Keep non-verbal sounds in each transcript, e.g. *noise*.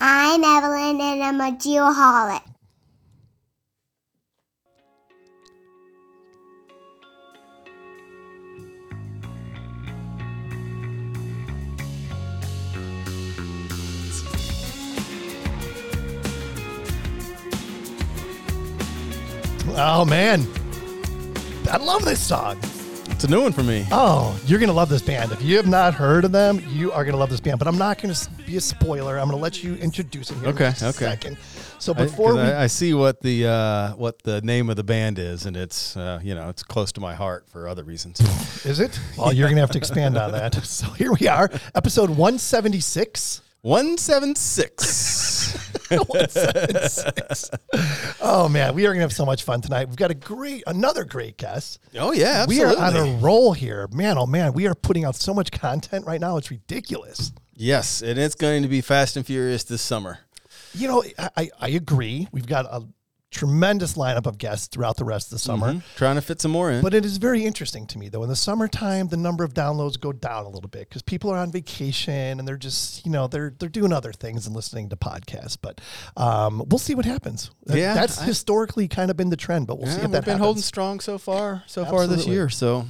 I'm Evelyn and I'm a geoholic. Oh man, I love this song. It's a new one for me. Oh, you're gonna love this band. If you have not heard of them, you are gonna love this band. But I'm not gonna be a spoiler. I'm gonna let you introduce them here Okay, in okay. second. So I- we, I, I see what the uh, what the name of the band is, and it's uh, you know it's close to my heart for other reasons. is it? Well, you're gonna have to expand on that. *laughs* So here we are, episode 176. One seven six. 176. *laughs* oh man, we are gonna have so much fun tonight. We've got a great, another great guest. Oh yeah, We are on a roll here, man. Oh man, we are putting out so much content right now. It's ridiculous. yes, and it's going to be Fast and Furious this summer. You know, I- I agree. We've got a tremendous lineup of guests throughout the rest of the summer. Mhm. Trying to fit some more in. But it is very interesting to me, though. In the summertime, the number of downloads go down a little bit because people are on vacation and they're just, you know, they're they're doing other things and listening to podcasts. But um, we'll see what happens. Yeah, that's I- historically kind of been the trend. But we'll yeah, see if we've been happens. holding strong so far, so far this year. So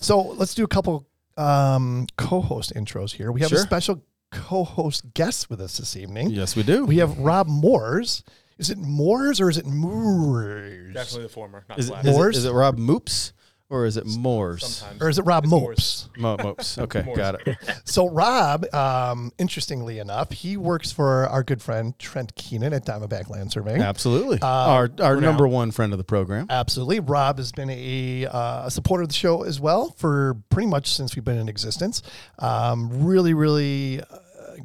So let's do a couple um, co-host intros here. We have a special co-host guest with us this evening. yes, we do. We have Rob Mooers. Is it Moores or is it Moores? Definitely the former, not is, the it, latter. is, it, is it Rob Moops or is it Moores? Sometimes. Or is it Rob It's Mopes? Mo- Moops. Okay, Moores. got it. *laughs* So Rob, um, interestingly enough, he works for our good friend Trent Keenan at Diamondback Land Surveying. Absolutely. Uh, our our number now. one friend of the program. Absolutely. Rob has been a, uh, a supporter of the show as well for pretty much since we've been in existence. Um, really, really uh,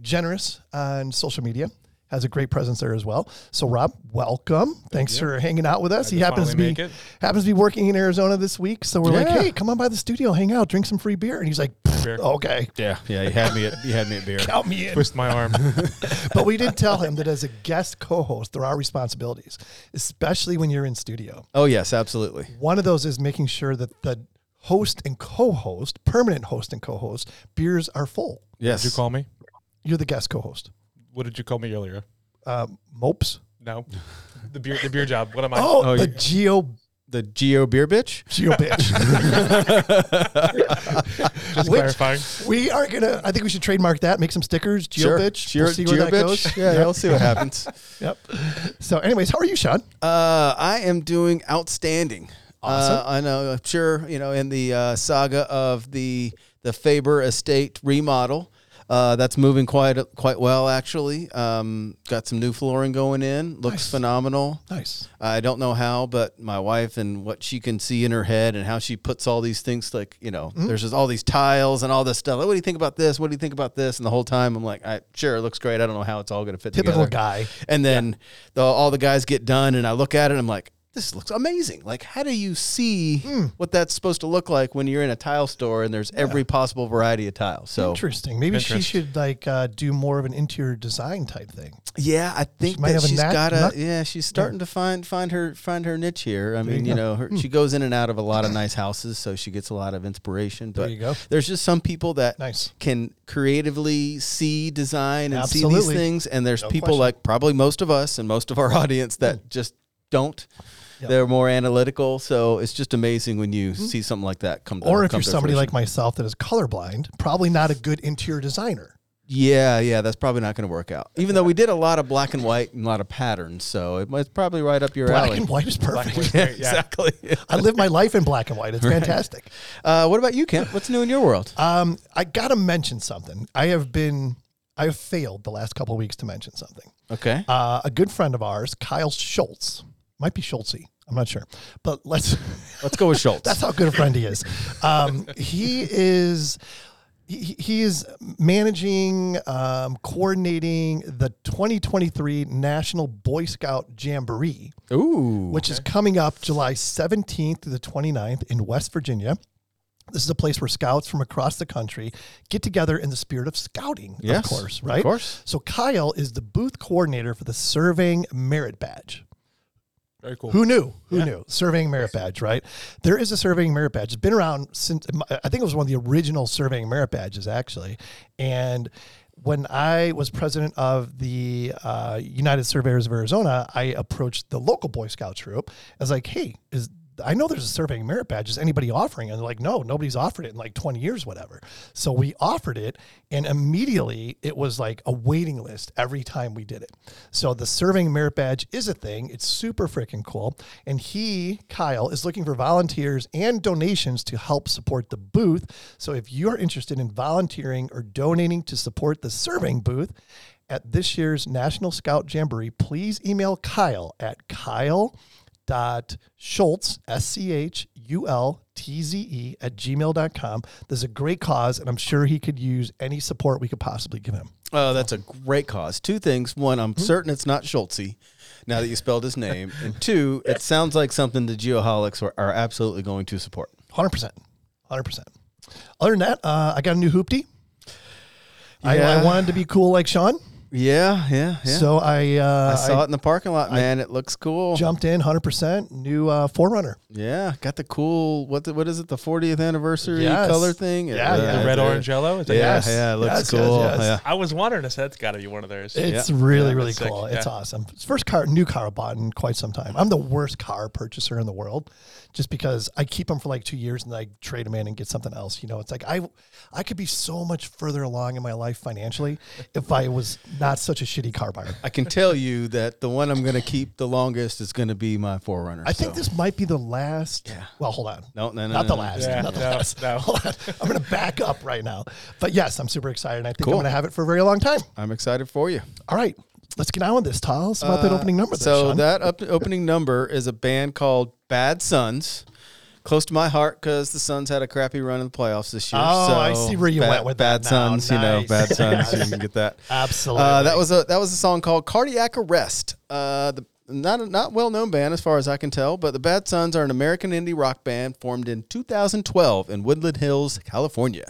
generous on social media. Has a great presence there as well. So, Rob, welcome. Thanks you. for hanging out with us. I he happens to be happens to be working in Arizona this week. So we're like, hey, come on by the studio, hang out, drink some free beer. And he's like, Beer. okay, Yeah, yeah. He had me at you had me at beer. *laughs* count me in. Twist my arm. *laughs* *laughs* but we did tell him that as a guest co-host, there are responsibilities, especially when you're in studio. Oh yes, absolutely. One of those is making sure that the host and co-host, permanent host and co-host, beers are full. Yes. Did you call me? You're the guest co-host. What did you call me earlier? Um, mopes. No, the beer, the beer job. What am I? Oh, Oh, the you- geo the Geo Beer Bitch? geo bitch. *laughs* Just which- clarifying. we are gonna. I think we should trademark that. Make some stickers. Geo bitch. Geo, we'll see where Geo that Bitch. goes. Yeah, yeah, we'll see what happens. *laughs* Yep. So, anyways, how are you, Sean? Uh, I am doing outstanding. Awesome. Uh, I know. I'm sure you know in the uh, saga of the the Faber Estate remodel. Uh, that's moving quite quite well actually. Um, got some new flooring going in. Looks Nice. phenomenal. Nice. I don't know how, but my wife and what she can see in her head and how she puts all these things like, you know, Mm-hmm. there's just all these tiles and all this stuff. Like, what do you think about this? What do you think about this? And the whole time I'm like, I sure it looks great. I don't know how it's all going to fit Typical together. guy. And then the, all the guys get done and I look at it and I'm like, this looks amazing. Like, how do you see Hmm. what that's supposed to look like when you're in a tile store and there's every possible variety of tiles? So, Interesting. Maybe she should like uh, do more of an interior design type thing. Yeah, I think might that have a she's knack- got a knack- yeah. She's starting to find find her find her niche here. I There mean, you you. Know, her, she goes in and out of a lot of nice houses, so she gets a lot of inspiration. There But you go. there's just some people that Nice. can creatively see design and see these things, and there's No people question. Like probably most of us and most of our *laughs* audience that just don't. Yep. They're more analytical, so it's just amazing when you see something like that come. To. Or if come you're to somebody fruition. like myself that is colorblind, probably not a good interior designer. Yeah, yeah, that's probably not going to work out. Even though we did a lot of black and white and a lot of patterns, so it was probably right up your Black alley. Black and white is perfect. white. *laughs* Great, yeah. exactly. I live my life in black and white. It's *laughs* fantastic. Uh, what about you, Kent? What's new in your world? Um, I gotta mention something. I have been, I have failed the last couple of weeks to mention something. Okay. Uh, a good friend of ours, Kyle Schultz, might be Schultzy. I'm not sure, but let's. Let's go with *laughs* Schultz. That's how good a friend he is. Um, he is. He, he is managing, um, coordinating the 2023 National Boy Scout Jamboree, Ooh. which is coming up July 17th to the 29th in West Virginia. This is a place where scouts from across the country get together in the spirit of scouting, Yes, of course, right? of right? course. So Kyle is the booth coordinator for the Surveying Merit Badge. Very cool. Who knew? Who Yeah. knew? Surveying merit badge, right? There is a surveying merit badge. It's been around since I think it was one of the original surveying merit badges, actually. And when I was president of the uh, United Surveyors of Arizona, I approached the local Boy Scout troop. I was like, "Hey, is I know there's a surveying merit badge. Is anybody offering?" And they're like, "No, nobody's offered it in like 20 years, whatever." So we offered it, and immediately it was like a waiting list every time we did it. So the surveying merit badge is a thing. It's super freaking cool. And he, Kyle, is looking for volunteers and donations to help support the booth. So if you're interested in volunteering or donating to support the surveying booth at this year's National Scout Jamboree, please email Kyle at Kyle dot schultz s-c-h-u-l-t-z-e at gmail.com this is a great cause and i'm sure he could use any support we could possibly give him Oh, that's a great cause. Two things. One, I'm certain it's not Schultze now that you spelled his name. *laughs* And two, it sounds like something the Geoholics are, are absolutely going to support. 100% 100% other than that uh, i got a new hoopty I, I wanted to be cool like sean Yeah, yeah, yeah. so i uh, I saw it in the parking lot, man. it looks cool. jumped in 100% new uh, 4Runner Yeah, got the cool. What the, what is it? The 40th anniversary Yes. color thing. Yeah, yeah. The red, dude. orange, yellow. Is that Yeah, Yes. yeah, it looks Yes, yes, cool. yes. Yeah. I was wondering. I said it's got to be one of theirs. It's Yeah. really, Yeah, really that's sick. cool. It's Yeah. awesome. It's first car, new car I bought in quite some time. I'm the worst car purchaser in the world, just because I keep them for like two years and I trade them in and get something else. You know, it's like I, I could be so much further along in my life financially if I was not such a shitty car buyer. I can tell you that the one I'm going to keep the longest is going to be my 4Runner. I think this might be the last. Yeah. Well, hold on. No, no, no, not no, the last. Yeah, not the no, last. no. Hold on. I'm going to back up right now. But yes, I'm super excited. and I think Cool. I'm going to have it for a very long time. I'm excited for you. All right, let's get on with this. Tell us about that Uh, opening number. There, So Sean. that up, opening number is a band called Bad Suns. Close to my heart because the Suns had a crappy run in the playoffs this year. Oh, so I see where you bad, went with Bad that now. Sons, you know, Bad. Yes. you *laughs* can get that. Absolutely. Uh, that was a that was a song called "Cardiac Arrest." Uh, the not a not well known band as far as I can tell, but the Bad Suns are an American indie rock band formed in 2012 in Woodland Hills, California.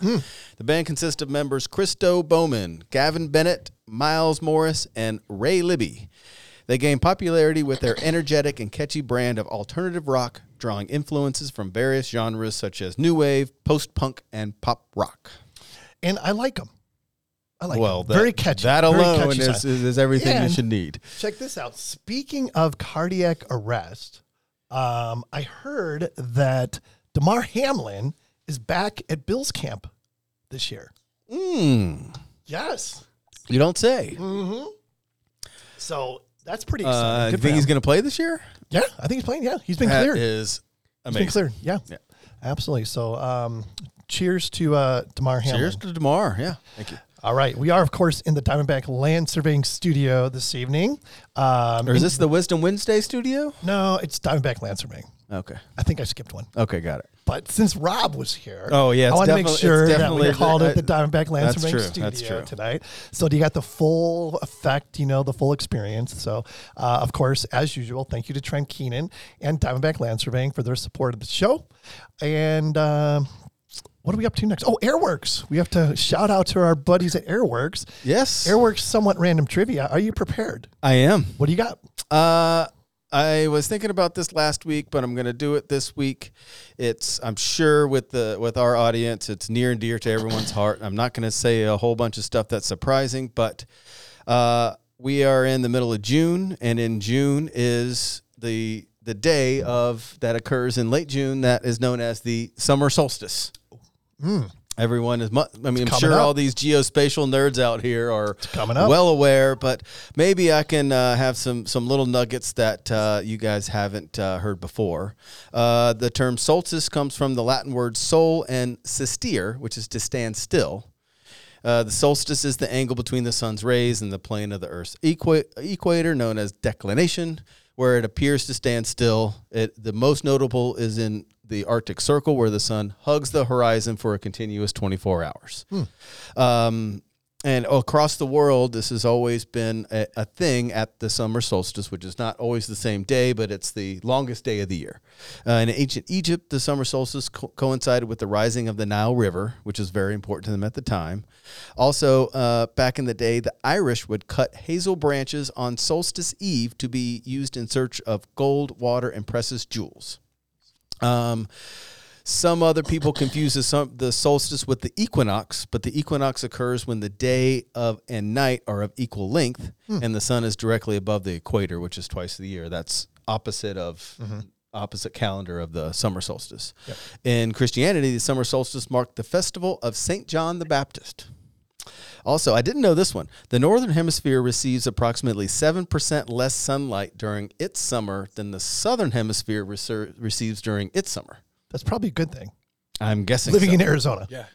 The band consists of members Christo Bowman, Gavin Bennett, Miles Morris, and Ray Libby. They gained popularity with their energetic and catchy brand of alternative rock, drawing influences from various genres such as new wave, post punk, and pop rock. and I like them. I like well, that, very catchy. That alone catchy is, is, is everything And- you should need. Check this out. Speaking of cardiac arrest, um, I heard that Damar Hamlin is back at Bill's camp this year. Mm, Yes. you don't say. Mm-hmm. So that's pretty Uh, exciting. you Good for think he's him. going to play this year? Yeah, I think he's playing. Yeah, he's been That cleared. is He's been amazing. cleared. Yeah. Yeah. Absolutely. So, um, cheers to uh, Damar Hamlin. Cheers to Damar. Yeah, thank you. All right. We are, of course, in the Diamondback Land Surveying Studio this evening. Um, Or is this the Wisdom Wednesday studio? No, it's Diamondback Land Surveying. Okay. I think I skipped one. Okay, got it. But since Rob was here, Oh, yeah, I want to make sure that we called it the Diamondback Land that's Surveying true, Studio that's true. tonight. So you got the full effect, you know, the full experience. So, uh, of course, as usual, thank you to Trent Keenan and Diamondback Land Surveying for their support of the show. And um, what are we up to next? Oh, Airworks. We have to shout out to our buddies at Airworks. Yes, Airworks, somewhat random trivia. Are you prepared? I am. What do you got? Uh, I was thinking about this last week, but I'm going to do it this week. It's I'm sure with the with our audience, it's near and dear to everyone's heart. I'm not going to say a whole bunch of stuff that's surprising, but uh, we are in the middle of June, and in June is the the day of that occurs in late June that is known as the summer solstice. Everyone is, mu- I mean, I'm sure up. all these geospatial nerds out here are coming up. well aware, but maybe I can uh, have some some little nuggets that uh, you guys haven't uh, heard before. Uh, the term solstice comes from the Latin word sol and sistere, which is to stand still. Uh, the solstice is the angle between the sun's rays and the plane of the Earth's equa- equator, known as declination, where it appears to stand still. It, the most notable is in the Arctic Circle, where the sun hugs the horizon for a continuous 24 hours. Um, and across the world, this has always been a, a thing at the summer solstice, which is not always the same day, but it's the longest day of the year. Uh, in ancient Egypt, the summer solstice co- coincided with the rising of the Nile River, which was very important to them at the time. Also, uh, back in the day, the Irish would cut hazel branches on solstice eve to be used in search of gold, water, and precious jewels. Um, Some other people confuse the, solstice with the equinox, but the equinox occurs when the day of and night are of equal length, and the sun is directly above the equator, which is twice a year. That's opposite of opposite calendar of the summer solstice. In Christianity, the summer solstice marked the festival of Saint John the Baptist. Also, I didn't know this one. The northern hemisphere receives approximately 7% less sunlight during its summer than the southern hemisphere reser- receives during its summer. That's probably a good thing. I'm guessing Living so. in Arizona. Yeah.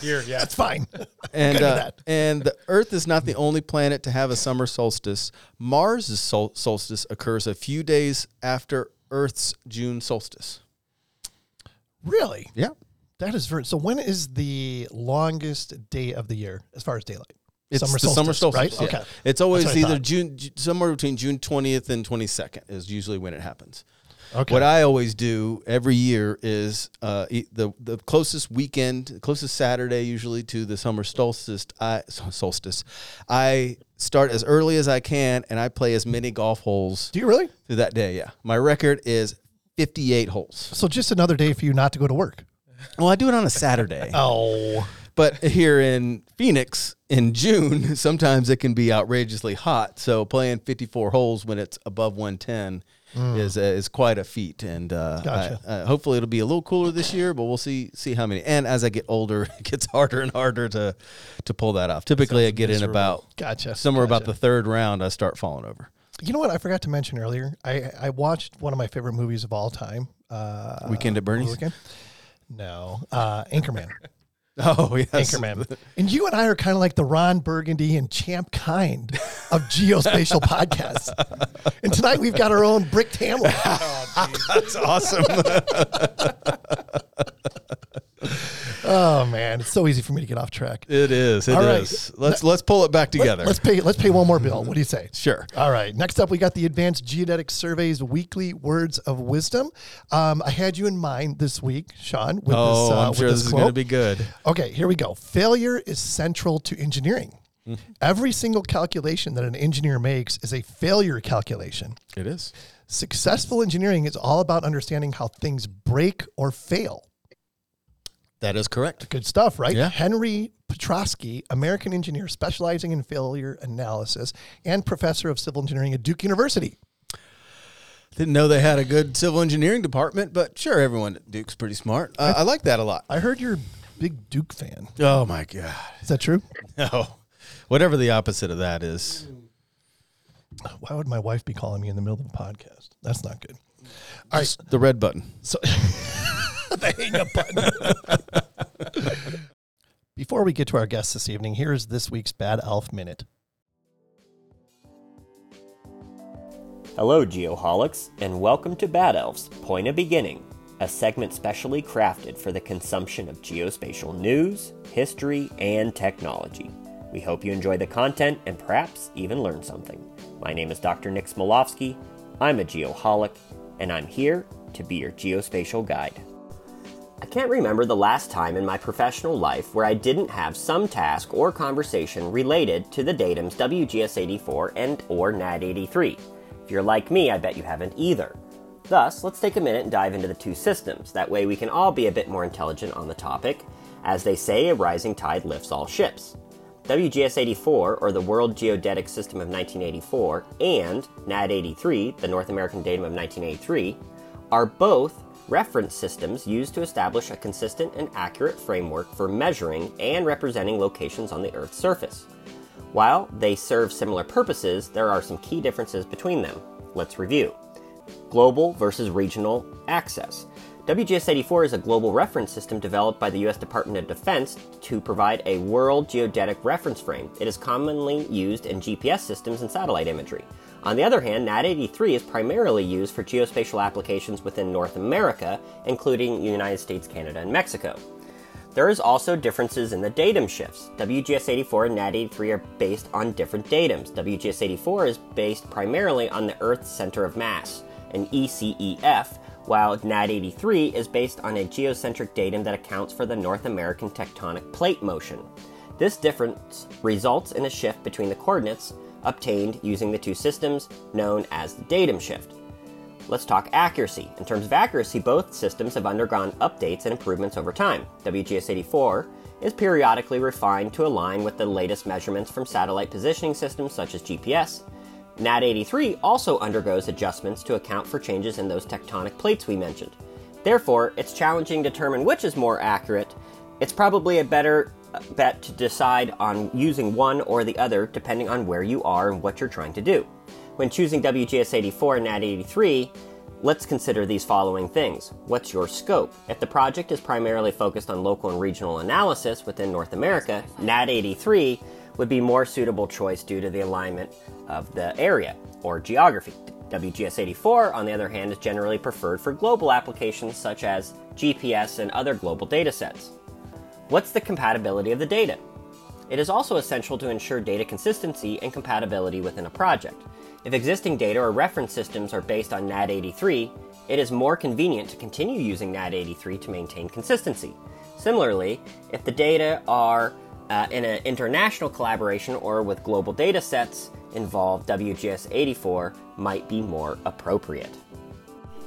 Here, yeah. *laughs* That's fine. *laughs* and uh, and the Earth is not the only planet to have a summer solstice. Mars' sol- solstice occurs a few days after Earth's June solstice. really? Yeah, That is very. So when is the longest day of the year as far as daylight? it's the summer solstice, right? yeah. Okay. It's always That's what I either. June, somewhere between June twentieth and twenty second is usually when it happens. Okay. What I always do every year is uh, the the closest weekend, closest Saturday usually to the summer solstice. I solstice. I start as early as I can, and I play as many golf holes Do you really? through that day. Yeah, my record is fifty eight holes. So just another day for you not to go to work. Well, I do it on a Saturday, *laughs* Oh. but here in Phoenix in June, *laughs* sometimes it can be outrageously hot. So playing fifty four holes when it's above one ten. Is uh, is quite a feat, and uh, Gotcha. I- uh, hopefully it'll be a little cooler this year. But we'll see see how many. And as I get older, *laughs* it gets harder and harder to to pull that off. Typically, I get in about Gotcha. somewhere about the third round. I start falling over. You know what I forgot to mention earlier? I I watched one of my favorite movies of all time. Uh, Weekend at Bernie's? Weekend? No, uh, Anchorman. *laughs* Oh yes, Anchorman. And you and I are kind of like the Ron Burgundy and Champ Kind of geospatial podcasts. And tonight we've got our own Brick Tamland. *laughs* That's awesome. *laughs* Oh man, it's so easy for me to get off track. it is. It is. Let's let's pull it back together. Let's pay. Let's pay one more bill. What do you say? *laughs* Sure. All right. Next up, we got the Advanced Geodetic Survey's weekly words of wisdom. Um, I had you in mind this week, Sean. With oh, this, uh, I'm sure this this is going to be good. Okay, here we go. Failure is central to engineering. Mm-hmm. Every single calculation that an engineer makes is a failure calculation. It is. Successful engineering is all about understanding how things break or fail. That is correct. Good stuff, right? Yeah. Henry Petroski, American engineer specializing in failure analysis and professor of civil engineering at Duke University. Didn't know they had a good civil engineering department, but sure, everyone at Duke's pretty smart. Uh, I like that a lot. I heard you're a big Duke fan. Oh my god. Is that true? *laughs* No. Whatever the opposite of that is. Why would my wife be calling me in the middle of a podcast? That's not good. All right. The red button. So *laughs* the hang up button. *laughs* Before we get to our guests this evening, here is this week's Bad Elf Minute. Hello, Geoholics, and welcome to Bad Elves Point of Beginning, a segment specially crafted for the consumption of geospatial news, history, and technology. We hope you enjoy the content and perhaps even learn something. My name is Dr. Nick Smolowski. I'm a geoholic, and I'm here to be your geospatial guide. I can't remember the last time in my professional life where I didn't have some task or conversation related to the datums WGS84 and or NAD83. If you're like me, I bet you haven't either. Thus, let's take a minute and dive into the two systems. That way we can all be a bit more intelligent on the topic. As they say, a rising tide lifts all ships. WGS 84, or the World Geodetic System of 1984, and NAD 83, the North American Datum of 1983, are both reference systems used to establish a consistent and accurate framework for measuring and representing locations on the Earth's surface. While they serve similar purposes, there are some key differences between them. Let's review. Global versus regional access. WGS 84 is a global reference system developed by the U.S. Department of Defense to provide a world geodetic reference frame. It is commonly used in GPS systems and satellite imagery. On the other hand, NAD 83 is primarily used for geospatial applications within North America, including the United States, Canada, and Mexico. There is also differences in the datum shifts. WGS 84 and NAD 83 are based on different datums. WGS 84 is based primarily on the Earth's center of mass, an E ECEF, while NAD 83 is based on a geocentric datum that accounts for the North American tectonic plate motion. This difference results in a shift between the coordinates obtained using the two systems, known as the datum shift. Let's talk accuracy. In terms of accuracy, both systems have undergone updates and improvements over time. WGS 84 is periodically refined to align with the latest measurements from satellite positioning systems such as GPS. NAD 83 also undergoes adjustments to account for changes in those tectonic plates we mentioned. Therefore, it's challenging to determine which is more accurate. It's probably a better uh, bet to decide on using one or the other depending on where you are and what you're trying to do. When choosing WGS 84 and NAD 83, let's consider these following things. What's your scope? If the project is primarily focused on local and regional analysis within North America, NAD 83 would be more suitable choice due to the alignment of the area or geography. WGS 84, on the other hand, is generally preferred for global applications such as GPS and other global datasets. What's the compatibility of the data? It is also essential to ensure data consistency and compatibility within a project. If existing data or reference systems are based on NAD83, it is more convenient to continue using NAD83 to maintain consistency. Similarly, if the data are uh, in an international collaboration or with global data sets involved, WGS 84 might be more appropriate.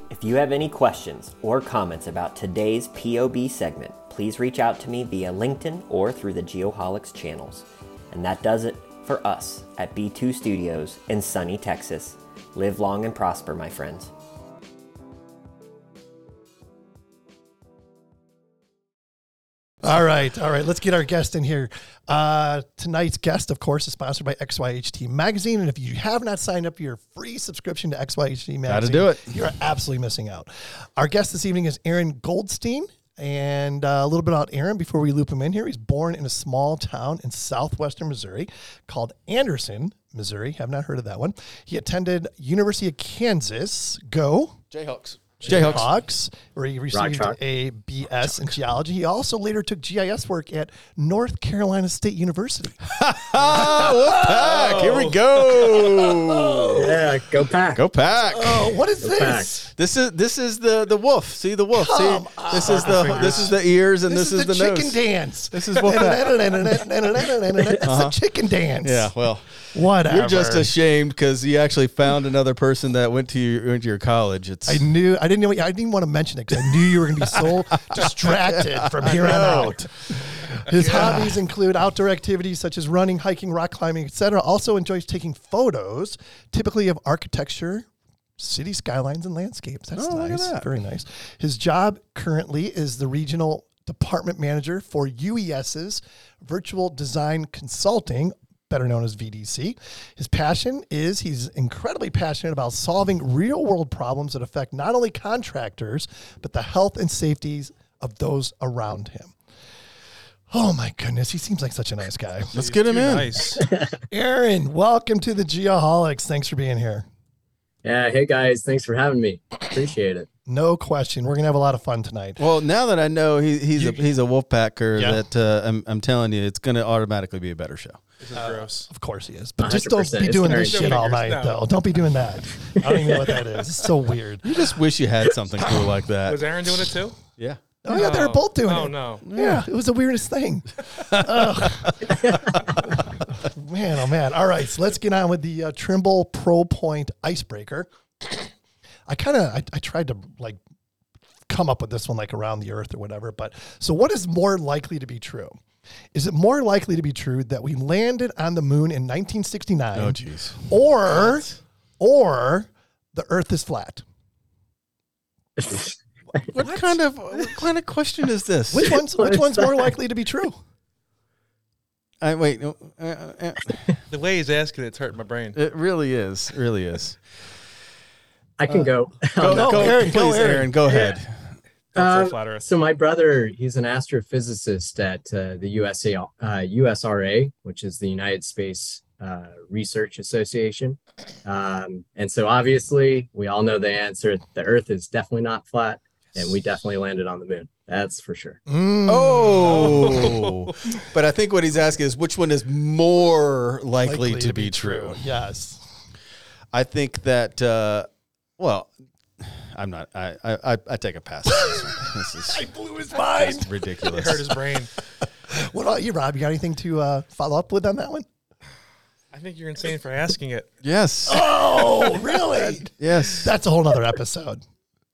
If you have any questions or comments about today's POB segment, please reach out to me via LinkedIn or through the Geoholics channels. And that does it for us at B2 Studios in sunny Texas. Live long and prosper, my friends. All right, all right. Let's get our guest in here. Uh, tonight's guest, of course, is sponsored by XYHT Magazine, and if you have not signed up for your free subscription to XYHT Magazine, Gotta do it. You're absolutely missing out. Our guest this evening is Aaron Goldstein, and uh, a little bit about Aaron before we loop him in here. He's born in a small town in southwestern Missouri called Anderson, Missouri. Have not heard of that one. He attended University of Kansas. Go. Jayhawks. Jayhawks, Jayhawks. where he received Chalk. a BS in geology. He also later took GIS work at North Carolina State University. *laughs* Wolfpack. Here we go. *laughs* Yeah, go pack. Go pack. Oh, what is pack. this? This is this is the the wolf. See the wolf. Come See this is the this is the ears and This, this, is, the, the, chicken nose. dance. This is Wolfpack. *laughs* That's the uh-huh. chicken dance. Yeah, well, Whatever. you're just ashamed because you actually found another person that went to your went to your college. It's I knew I didn't know I didn't even want to mention it because I knew you were going to be so *laughs* distracted from here on out. His hobbies include outdoor activities such as running, hiking, rock climbing, etc. Also enjoys taking photos, typically of architecture, city skylines, and landscapes. That's Oh, nice. that. Very nice. His job currently is the regional department manager for UES's Virtual Design Consulting, better known as VDC. His passion is he's incredibly passionate about solving real world problems that affect not only contractors, but the health and safeties of those around him. Oh my goodness, he seems like such a nice guy. let's get him in. Nice. *laughs* Aaron, welcome to the Geoholics. Thanks for being here. Yeah, hey guys, thanks for having me. Appreciate it. No question. We're going to have a lot of fun tonight. Well, now that I know he, he's a he's a wolfpacker, Yeah. that uh, I'm I'm telling you, it's going to automatically be a better show. This is gross. Of course he is. But just don't be doing this shit all night, no. though. Don't be doing that. I don't even know what that is. It's so weird. You just wish you had something cool like that. Was. Aaron doing it too? Yeah. Oh, yeah, they were both doing it. oh, it. no. Yeah, it was the weirdest thing. *laughs* Ugh. man, oh man. All right, so let's get on with the uh, Trimble Pro Point icebreaker. I kind of I, I tried to like come up with this one like around the earth or whatever, but so what is more likely to be true? Is it more likely to be true that we landed on the moon in 1969 Oh, jeez. or or the earth is flat? *laughs* What, kind of what kind of question is this? Which one's which one's more *laughs* likely to be true? I wait. no, uh, uh, The way he's asking it's hurting my brain. it really is. Really is. I can go. Go, *laughs* No, go, Aaron, please, go, Aaron. Aaron. Go ahead. Don't Uh, flat Earth. so my brother, he's an astrophysicist at uh, the USA, uh, USRA, which is the United Space uh, Research Association. Um, and so obviously, we all know the answer. The Earth is definitely not flat, and we definitely landed on the moon. That's for sure. Mm. Oh, *laughs* but I think what he's asking is which one is more likely, to, be, true. Yes. I think that. Uh, well, I'm not. I I, I, I take a pass. On this, one. *laughs* this is blew his mind. it's *laughs* ridiculous. It hurt his brain. *laughs* What about you, Rob? You got anything to uh, follow up with on that one? I I think you're insane for asking it. Yes. Oh, really? Yes. That's a whole nother episode.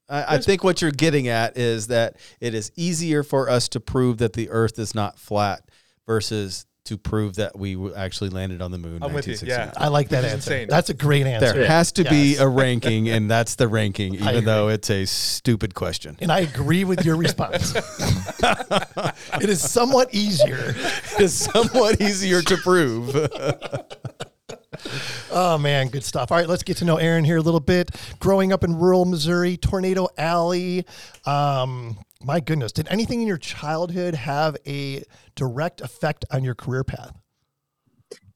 I, I think what you're getting at is that it is easier for us to prove that the Earth is not flat versus to prove that we w- actually landed on the moon. I'm with you. Yeah. I like that Which is answer. insane. That's a great answer. There has to be Yes. a ranking, and that's the ranking, *laughs* I even though it's a stupid question. And I agree with your response. *laughs* it is somewhat easier. It's somewhat easier to prove. *laughs* Oh man, good stuff. All right, let's get to know Aaron here a little bit. Growing up in rural Missouri, Tornado Alley. Um, my goodness, did anything in your childhood have a direct effect on your career path?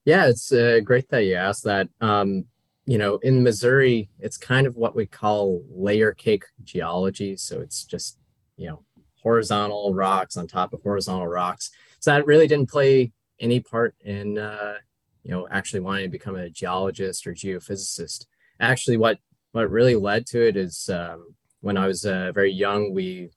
Yeah, it's uh, great that you asked that. Um, you know, in Missouri, it's kind of what we call layer cake geology. So it's just, you know, horizontal rocks on top of horizontal rocks. So that really didn't play any part in, uh, you know, actually wanting to become a geologist or geophysicist. Actually, what what really led to it is um, when I was uh, very young, we,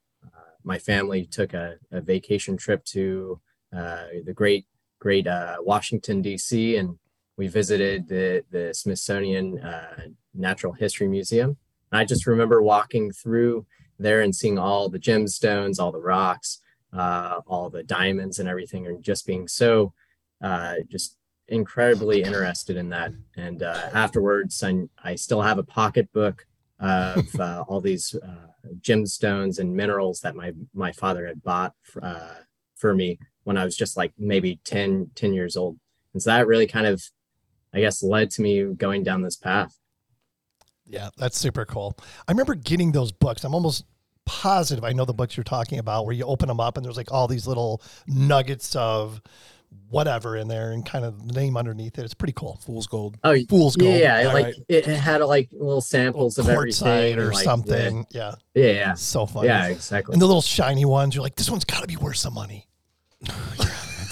my family took a, a vacation trip to uh, the great great uh, Washington D.C. and we visited the the Smithsonian uh, Natural History Museum. And I just remember walking through there and seeing all the gemstones, all the rocks, uh, all the diamonds, and everything, and just being so uh, just incredibly interested in that. And uh, afterwards, I, I still have a pocketbook of uh, all these uh, gemstones and minerals that my my father had bought uh, for me when I was just like maybe 10, 10 years old. And so that really kind of, I guess, led to me going down this path. Yeah, that's super cool. I remember getting those books. I'm almost positive I know the books you're talking about where you open them up and there's like all these little nuggets of whatever in there and kind of the name underneath it. It's pretty cool. Fool's gold. Oh, Fool's gold. yeah, All like right. it had like little samples of everything Quartzite or like, the- something. yeah. yeah, yeah, So funny. yeah, exactly. And the little shiny ones, you're like, this one's got to be worth some money. *laughs*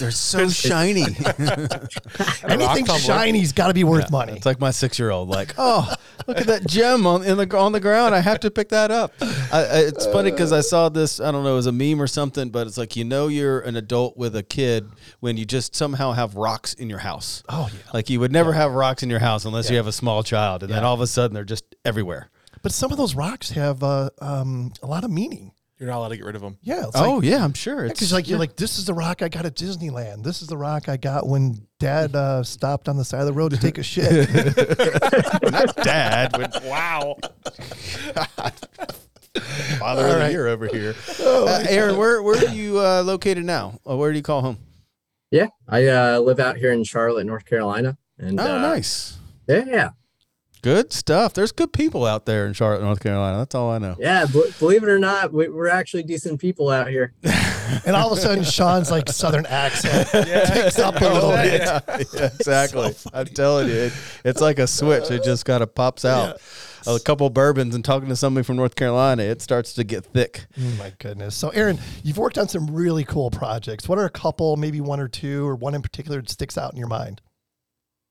They're so shiny. *laughs* *laughs* Anything tumbler. shiny's got to be worth money. It's like my six-year-old. Like, *laughs* oh, look at that gem on in the on the ground. I have to pick that up. I, I, it's funny because I saw this. I don't know, it was a meme or something, but it's like you know you're an adult with a kid when you just somehow have rocks in your house. oh yeah. Like you would never have rocks in your house unless you have a small child, and then all of a sudden they're just everywhere. But some of those rocks have uh, um, a lot of meaning. You're not allowed to get rid of them. Yeah. It's oh like, yeah, I'm sure. It's because like you're like, this is the rock I got at Disneyland. This is the rock I got when Dad uh, stopped on the side of the road to take a shit. *laughs* not dad, but *laughs* Wow. *laughs* father All of the right. year over here. Uh, Aaron, where where are you uh, located now? Or where do you call home? yeah, I uh, live out here in Charlotte, North Carolina, and Oh, uh, nice. Yeah, yeah, Good stuff. There's good people out there in Charlotte, North Carolina. That's all I know. yeah. b- believe it or not, we, we're actually decent people out here. *laughs* and all of a sudden, Sean's like Southern accent ticks up a little bit. yeah, yeah, exactly. *laughs* I'm telling you, it, it's like a switch. It just kind of pops out. A couple bourbons and talking to somebody from North Carolina, it starts to get thick. Oh my goodness. So, Aaron, you've worked on some really cool projects. What are a couple, maybe one or two, or one in particular that sticks out in your mind?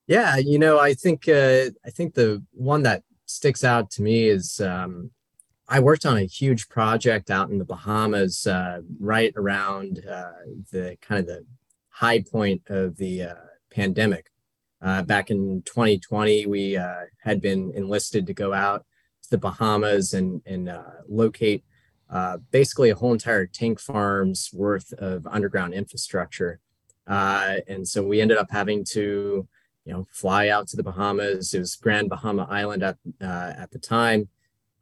Yeah, you know, I think uh, I think the one that sticks out to me is um, I worked on a huge project out in the Bahamas, uh, right around uh, the kind of the high point of the uh, pandemic. Uh, back in 2020, we uh, had been enlisted to go out to the Bahamas and and uh, locate basically a whole entire tank farm's worth of underground infrastructure. And so we ended up having to you know, fly out to the Bahamas. It was Grand Bahama Island at uh, at the time.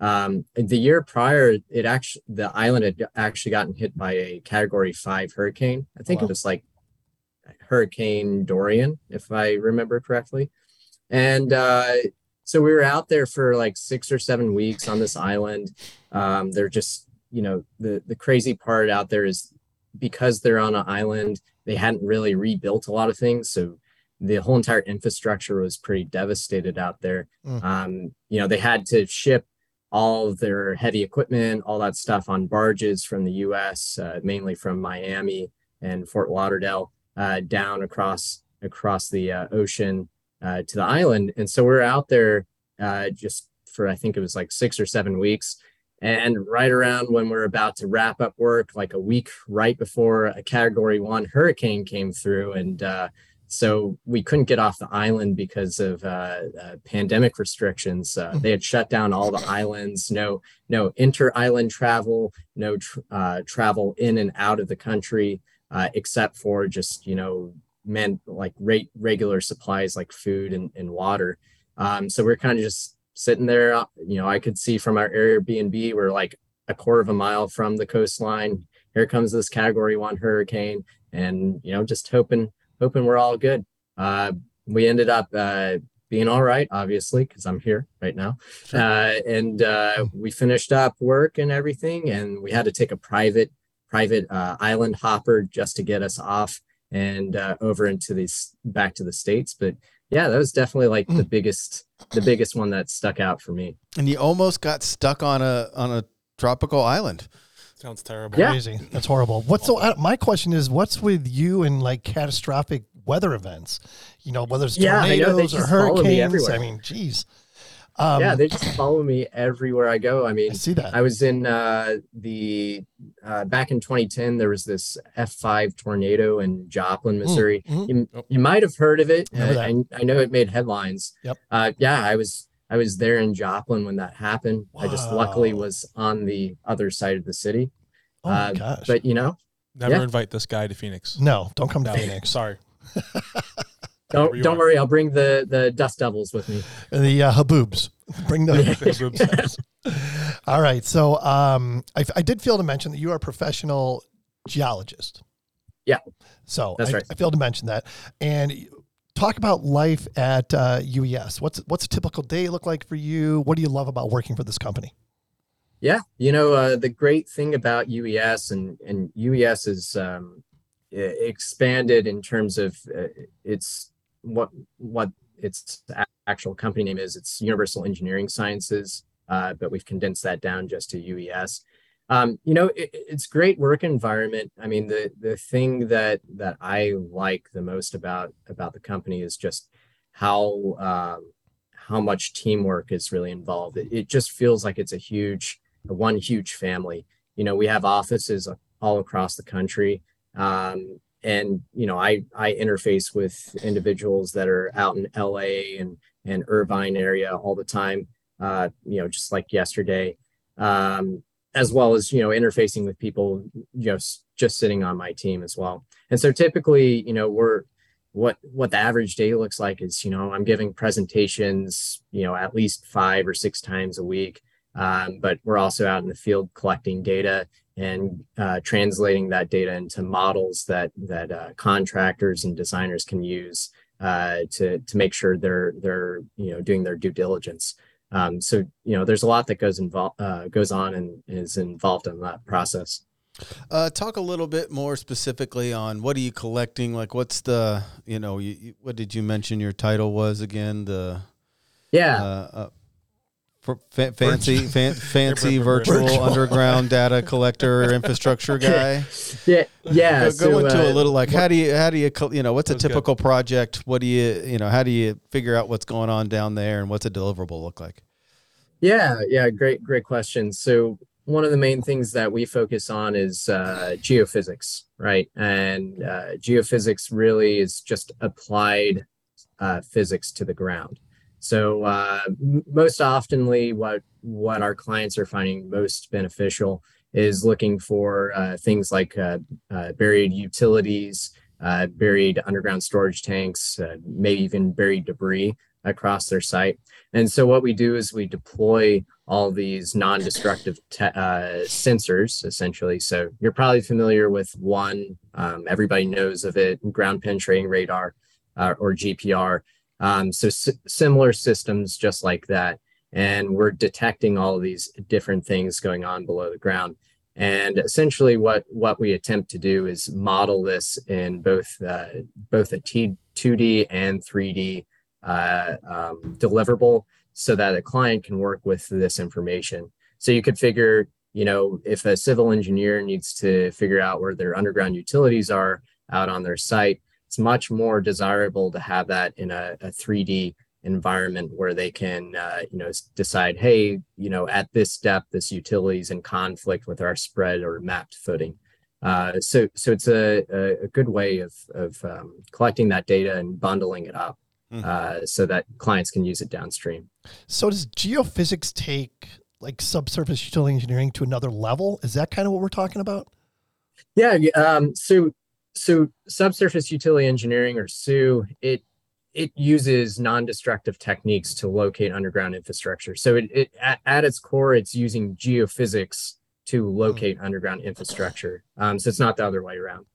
Um, the year prior, it actually the island had actually gotten hit by a Category Five hurricane. I think Wow. it was like Hurricane Dorian, if I remember correctly. And uh, so we were out there for like six or seven weeks on this island. Um, they're just, you know, the the crazy part out there is because they're on an island, they hadn't really rebuilt a lot of things. So the whole entire infrastructure was pretty devastated out there. Mm. Um, you know, they had to ship all their heavy equipment, all that stuff on barges from the U.S., uh, mainly from Miami and Fort Lauderdale, uh, down across across the uh, ocean uh, to the island. And so we're out there uh, just for I think it was like six or seven weeks. And right around when we're about to wrap up work, like a week right before a Category One hurricane came through, and uh, so we couldn't get off the island because of uh, uh, pandemic restrictions. Uh, they had shut down all the islands. No, no inter-island travel. No tr- uh, travel in and out of the country, uh, except for just you know, man, like rate regular supplies like food and, and water. Um, so we're kind of just sitting there. uh, You know, I could see from our Airbnb, we're like a quarter of a mile from the coastline. Here comes this Category One hurricane, and you know, just hoping hoping we're all good. Uh, we ended up uh, being all right, obviously, because I'm here right now. Uh, and uh, we finished up work and everything, and we had to take a private private uh, island hopper just to get us off and uh, over into these back to the states. But yeah, that was definitely like the biggest the biggest one that stuck out for me. And you almost got stuck on a on a tropical island. Sounds terrible. Yeah. Crazy. That's horrible. What's so? Uh, my question is, what's with you and like catastrophic weather events? You know, whether it's Yeah, they tornadoes or just follow me hurricanes. I mean, geez. Um, yeah, they just follow me everywhere I go. I mean, I see that. I was in uh, the uh, back in 2010. There was this F5 tornado in Joplin, Missouri. mhm. You, Oh. you might have heard of it. Remember Uh, I, I know it made headlines. Yep. Uh, yeah, I was I was there in Joplin when that happened. I just luckily was on the other side of the city. oh my uh, gosh. But you know, Never Yeah. invite this guy to Phoenix. no, don't come to No, Phoenix. Sorry. *laughs* don't don't are. worry. I'll bring the the dust devils with me. The uh, haboobs. Bring the. *laughs* Thanks, Rubes. *laughs* All right. So um, I, I did fail to mention that you are a professional geologist. Yeah. So That's I, right. I failed to mention that. And talk about life at uh, UES. What's what's a typical day look like for you? What do you love about working for this company? Yeah, you know uh, the great thing about UES and and UES is um, expanded in terms of uh, its what what its actual company name is. It's Universal Engineering Sciences, uh, but we've condensed that down just to UES. Um, you know, it, it's great work environment. I mean, the the thing that that I like the most about about the company is just how um, how much teamwork is really involved. It, it just feels like it's a huge one huge family. You know, we have offices all across the country. Um, and you know, I I interface with individuals that are out in LA and and Irvine area all the time. Uh, you know, just like yesterday, um, as well as you know, interfacing with people just just sitting on my team as well. And so typically, you know, we're what what the average day looks like is you know i'm giving presentations you know at least five or six times a week um, but we're also out in the field collecting data and uh, translating that data into models that that uh, contractors and designers can use uh, to to make sure they're they're you know doing their due diligence. Um, so you know there's a lot that goes involved uh, goes on and is involved in that process. Uh, talk a little bit more specifically on what are you collecting? Like, what's the you know you, what did you mention your title was again? The Yeah, uh, fa- fancy fan, *laughs* fancy Virtual. virtual underground *laughs* data collector infrastructure guy. yeah, yeah. go, go so, into uh, a little like how do you how do you you know what's a That was good. typical project? What do you you know how do you figure out what's going on down there and what's a deliverable look like? Yeah, yeah, great, great question. So one of the main things that we focus on is uh, geophysics, right? And uh, geophysics really is just applied uh, physics to the ground. So uh, most oftenly, what what our clients are finding most beneficial is looking for uh, things like uh, uh, buried utilities, uh, buried underground storage tanks, uh, maybe even buried debris across their site. And so what we do is we deploy all these non-destructive te- sensors, essentially. So you're probably familiar with one. Um, everybody knows of it: ground penetrating radar or GPR. Um, so s- similar systems, just like that, and we're detecting all of these different things going on below the ground. And essentially, what what we attempt to do is model this in both uh, both a T two D and three D uh, um, deliverable so that a client can work with this information. So you could figure, you know, if a civil engineer needs to figure out where their underground utilities are out on their site, it's much more desirable to have that in a, a 3D environment where they can, uh, you know, decide, hey, you know, at this depth, this utility is in conflict with our spread or mapped footing. Uh, so so it's a, a, a good way of of um, collecting that data and bundling it up Mhm. uh, so that clients can use it downstream. So does geophysics take like subsurface utility engineering to another level? Is that kind of what we're talking about? Yeah. Um, so so subsurface utility engineering or SU it it uses non-destructive techniques to locate underground infrastructure. So it, it at, at its core, it's using geophysics to locate underground infrastructure. Um, so it's not the other way around.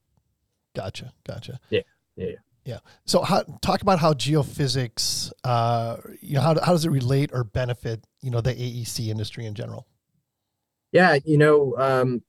Gotcha. Gotcha. Yeah, yeah, yeah. Yeah. So how, talk about how geophysics, uh, you know, how, how does it relate or benefit, you know, the AEC industry in general? Yeah, you know, um,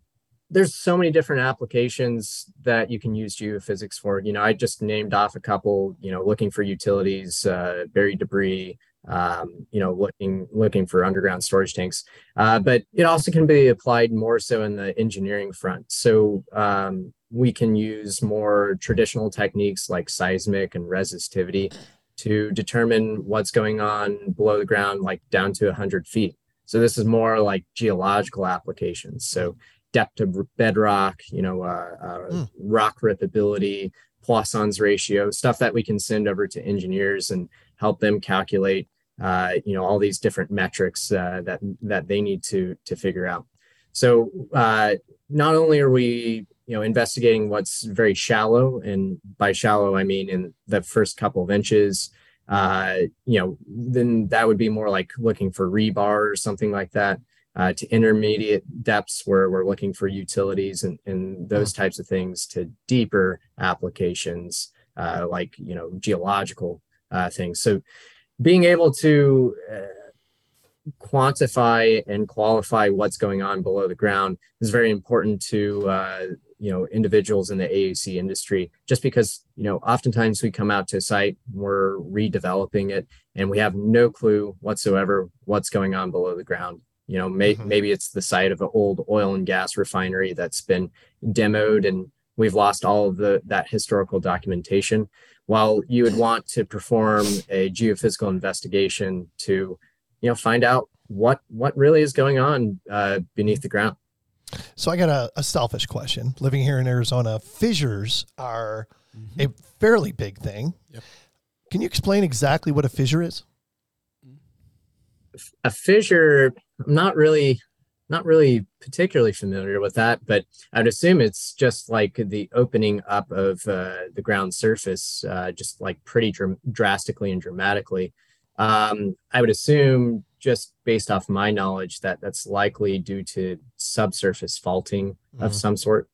there's so many different applications that you can use geophysics for. You know, I just named off a couple. You know, looking for utilities, uh, buried debris. Um, you know, looking looking for underground storage tanks. Uh, but it also can be applied more so in the engineering front. So um, we can use more traditional techniques like seismic and resistivity to determine what's going on below the ground, like down to 100 feet. So this is more like geological applications. So depth of bedrock, you know, uh, uh, Mm. rock rippability, Poisson's ratio, stuff that we can send over to engineers and help them calculate, uh, you know, all these different metrics uh, that that they need to to figure out. So uh, not only are we, you know, investigating what's very shallow, and by shallow I mean in the first couple of inches, uh, you know, then that would be more like looking for rebar or something like that. Uh, to intermediate depths where we're looking for utilities and, and those types of things to deeper applications uh, like you know geological uh, things. So being able to uh, quantify and qualify what's going on below the ground is very important to uh, you know individuals in the AEC industry. Just because you know oftentimes we come out to a site, we're redeveloping it, and we have no clue whatsoever what's going on below the ground. You know, may, Mhm. maybe it's the site of an old oil and gas refinery that's been demoed and we've lost all of the that historical documentation while you would want to perform a geophysical investigation to you know find out what what really is going on uh, beneath the ground So I got a, a selfish question. Living here in Arizona, fissures are a fairly big thing. Yep. Can you explain exactly what a fissure is? A fissure i'm not really not really particularly familiar with that but i'd assume it's just like the opening up of uh, the ground surface uh, just like pretty dr- drastically and dramatically um, i would assume just based off my knowledge that that's likely due to subsurface faulting of Mhm. some sort.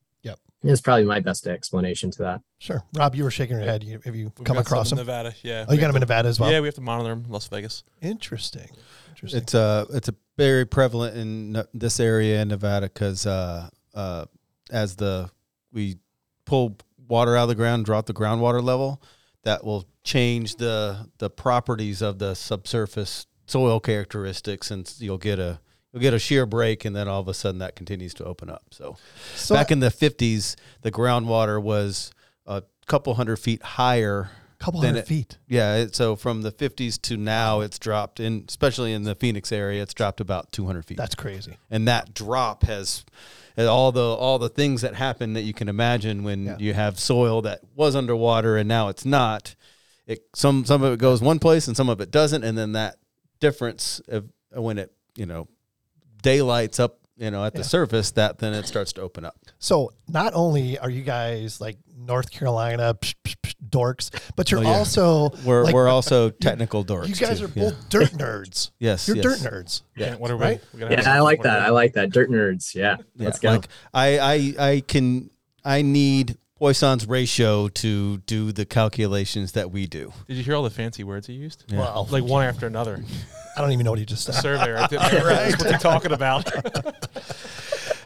Is probably my best explanation to that Sure. Rob, you were shaking your head. You, have you We've come got some across in them? Nevada, yeah. Oh, you We got have them in Nevada as well? Yeah, we have to monitor them in Las Vegas. Interesting. Interesting. It's uh it's a very prevalent in this area in Nevada because uh, uh, as the we pull water out of the ground, drop the groundwater level, that will change the the properties of the subsurface soil characteristics, and you'll get a you'll get a shear break, and then all of a sudden that continues to open up. So, so back in the fifties, the groundwater was a couple hundred feet higher couple hundred it- feet. yeah, it, so from the 50s to now, it's dropped, in, especially in the Phoenix area, it's dropped about 200 feet. That's crazy. and that drop has and all the all the things that happen that you can imagine when Yeah. you have soil that was underwater and now it's not. It some some of it goes one place and some of it doesn't, and then that difference of when it you know daylights up you know at Yeah. the surface, that then it starts to open up. So not only are you guys like North Carolina psh, psh, psh, dorks, but you're Oh, yeah. also *laughs* We're like, we're also technical dorks. you guys too. are Yeah. both dirt *laughs* nerds. yes, You're yes. dirt nerds. Yeah, what are we? right? we're gonna have yeah i like what are that we- i like that dirt nerds yeah, Yeah, let's go Like I, I, I can, I need Poisson's ratio to do the calculations that we do. Did you hear all the fancy words he used? Yeah. Well, Like one after another. *laughs* I don't even know what he just said. Survey right *laughs* there. That's what they're talking about. *laughs*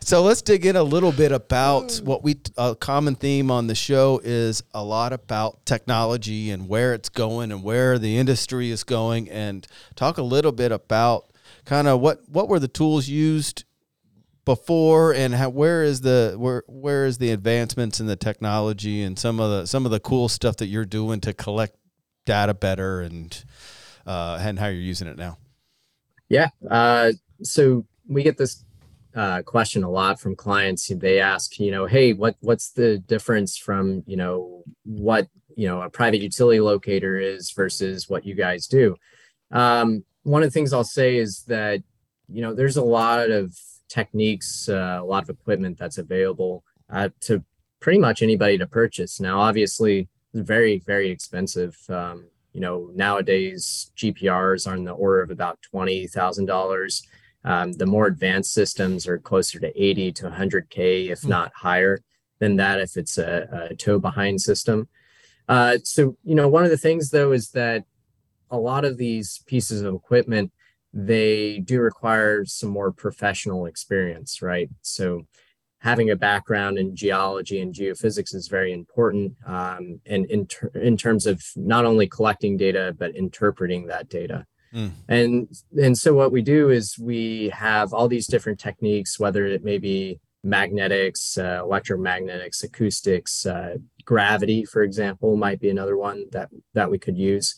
So let's dig in a little bit about what we a common theme on the show is a lot about technology and where it's going and where the industry is going and talk a little bit about kind of what what were the tools used before and how where is the where where is the advancements in the technology and some of the some of the cool stuff that you're doing to collect data better and uh, and how you're using it now. Yeah. Uh, so we get this uh, question a lot from clients. They ask, you know, hey, what what's the difference from you know what you know a private utility locator is versus what you guys do? Um, one of the things I'll say is that you know there's a lot of techniques, uh, a lot of equipment that's available uh, to pretty much anybody to purchase. Now, obviously, very very expensive. Um, you know, nowadays GPRs are in the order of about twenty thousand dollars. Um, the more advanced systems are closer to 80 to 100K, if Hmm. not higher than that, if it's a, a tow behind system. Uh, so, you know, one of the things though is that a lot of these pieces of equipment, they do require some more professional experience, right? So, having a background in geology and geophysics is very important. Um, and in, ter- in terms of not only collecting data, but interpreting that data. Mm. And and so what we do is we have all these different techniques, whether it may be magnetics, uh, electromagnetics, acoustics, uh, gravity, for example, might be another one that that we could use.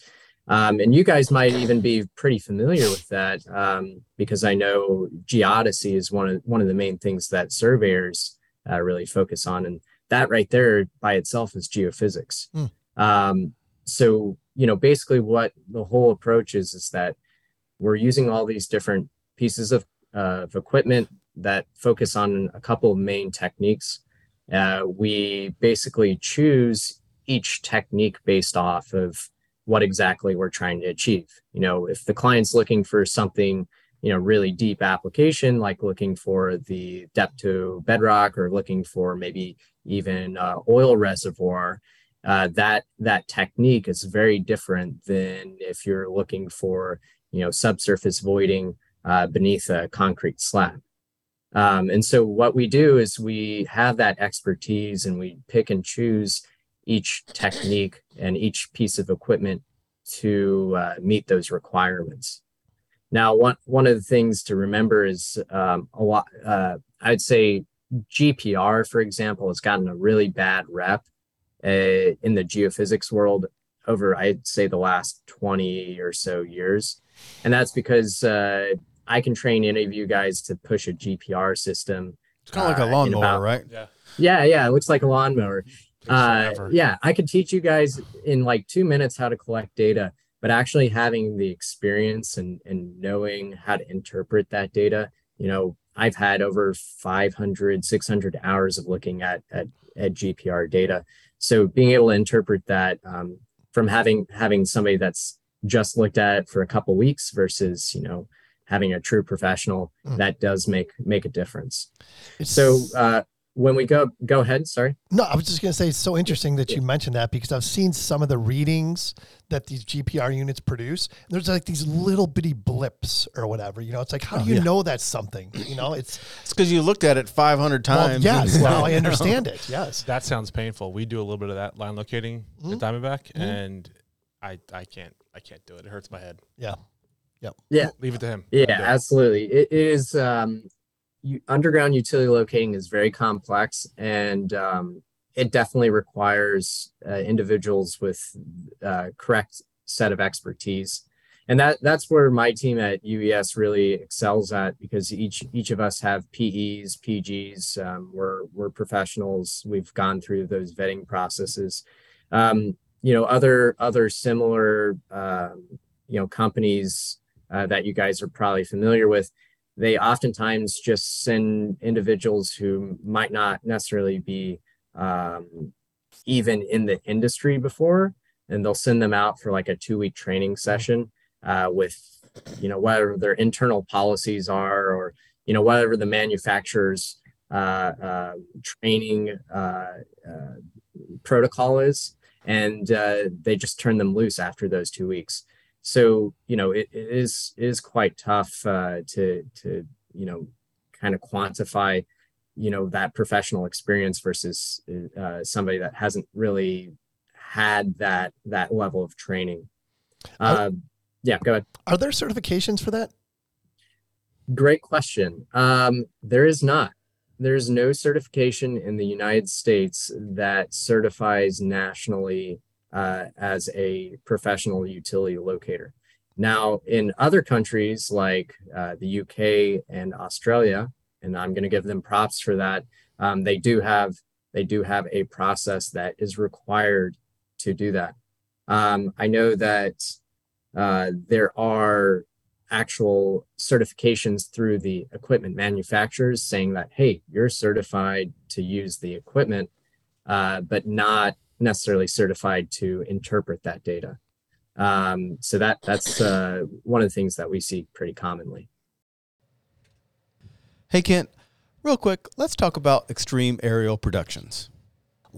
Um, and you guys might even be pretty familiar with that um, because I know geodesy is one of one of the main things that surveyors uh, really focus on, and that right there by itself is geophysics. Hmm. Um, so you know, basically, what the whole approach is is that we're using all these different pieces of, uh, of equipment that focus on a couple of main techniques. Uh, we basically choose each technique based off of what exactly we're trying to achieve. You know, if the client's looking for something, you know, really deep application, like looking for the depth to bedrock or looking for maybe even uh, oil reservoir, uh, that that technique is very different than if you're looking for, you know, subsurface voiding uh, beneath a concrete slab. Um, and so what we do is we have that expertise and we pick and choose each technique and each piece of equipment to uh, meet those requirements. Now, one one of the things to remember is um, a lot. Uh, I'd say GPR, for example, has gotten a really bad rep uh, in the geophysics world over, I'd say, the last twenty or so years, and that's because uh, I can train any of you guys to push a GPR system. It's kind of like Uh, a lawnmower, about- right? Yeah. Yeah, yeah, it looks like a lawnmower. Uh, yeah, I could teach you guys in like two minutes how to collect data, but actually having the experience and, and knowing how to interpret that data, you know, I've had over 500, 600 hours of looking at, at, at GPR data. So being able to interpret that um, from having, having somebody that's just looked at it for a couple weeks versus, you know, having a true professional, Mm. that does make, make a difference. It's- So uh, when we go, go ahead. Sorry. No, I was just going to say it's so interesting that you mentioned that because I've seen some of the readings that these GPR units produce. There's like these little bitty blips or whatever. You know, it's like, how do you yeah. know that's something? You know, it's It's because you looked at it 500 well, times. yes. *laughs* Now I understand it. Yes. That sounds painful. We do a little bit of that line locating Mhm. at Diamondback, Mhm. and I I can't I can't do it. It hurts my head. Yeah. Yeah. Leave it to him. Yeah, I'll do it. absolutely. It is um underground utility locating is very complex and um it definitely requires uh, individuals with uh, correct set of expertise. And that that's where my team at UES really excels at because each each of us have PEs, PGs. Um, we're we're professionals. We've gone through those vetting processes. Um, you know, other other similar um, you know companies uh, that you guys are probably familiar with, they oftentimes just send individuals who might not necessarily be um, even in the industry before, and they'll send them out for like a two week training session uh, with, you know, whatever their internal policies are, or you know, whatever the manufacturer's uh, uh, training uh, uh, protocol is, and uh, they just turn them loose after those two weeks so you know it, it is it is quite tough uh, to to you know kind of quantify you know that professional experience versus uh, somebody that hasn't really had that that level of training uh, yeah go ahead Are there certifications for that? Great question. Um, there is not. There's no certification in the United States that certifies nationally uh, as a professional utility locator. Now, in other countries like uh, the UK and Australia, and I'm going to give them props for that. Um, they do have they do have a process that is required to do that. Um, I know that uh, there are actual certifications through the equipment manufacturers saying that hey, you're certified to use the equipment, uh, but not necessarily certified to interpret that data. Um, so that that's uh, one of the things that we see pretty commonly. Hey, Kent, real quick, let's talk about Extreme Aerial Productions.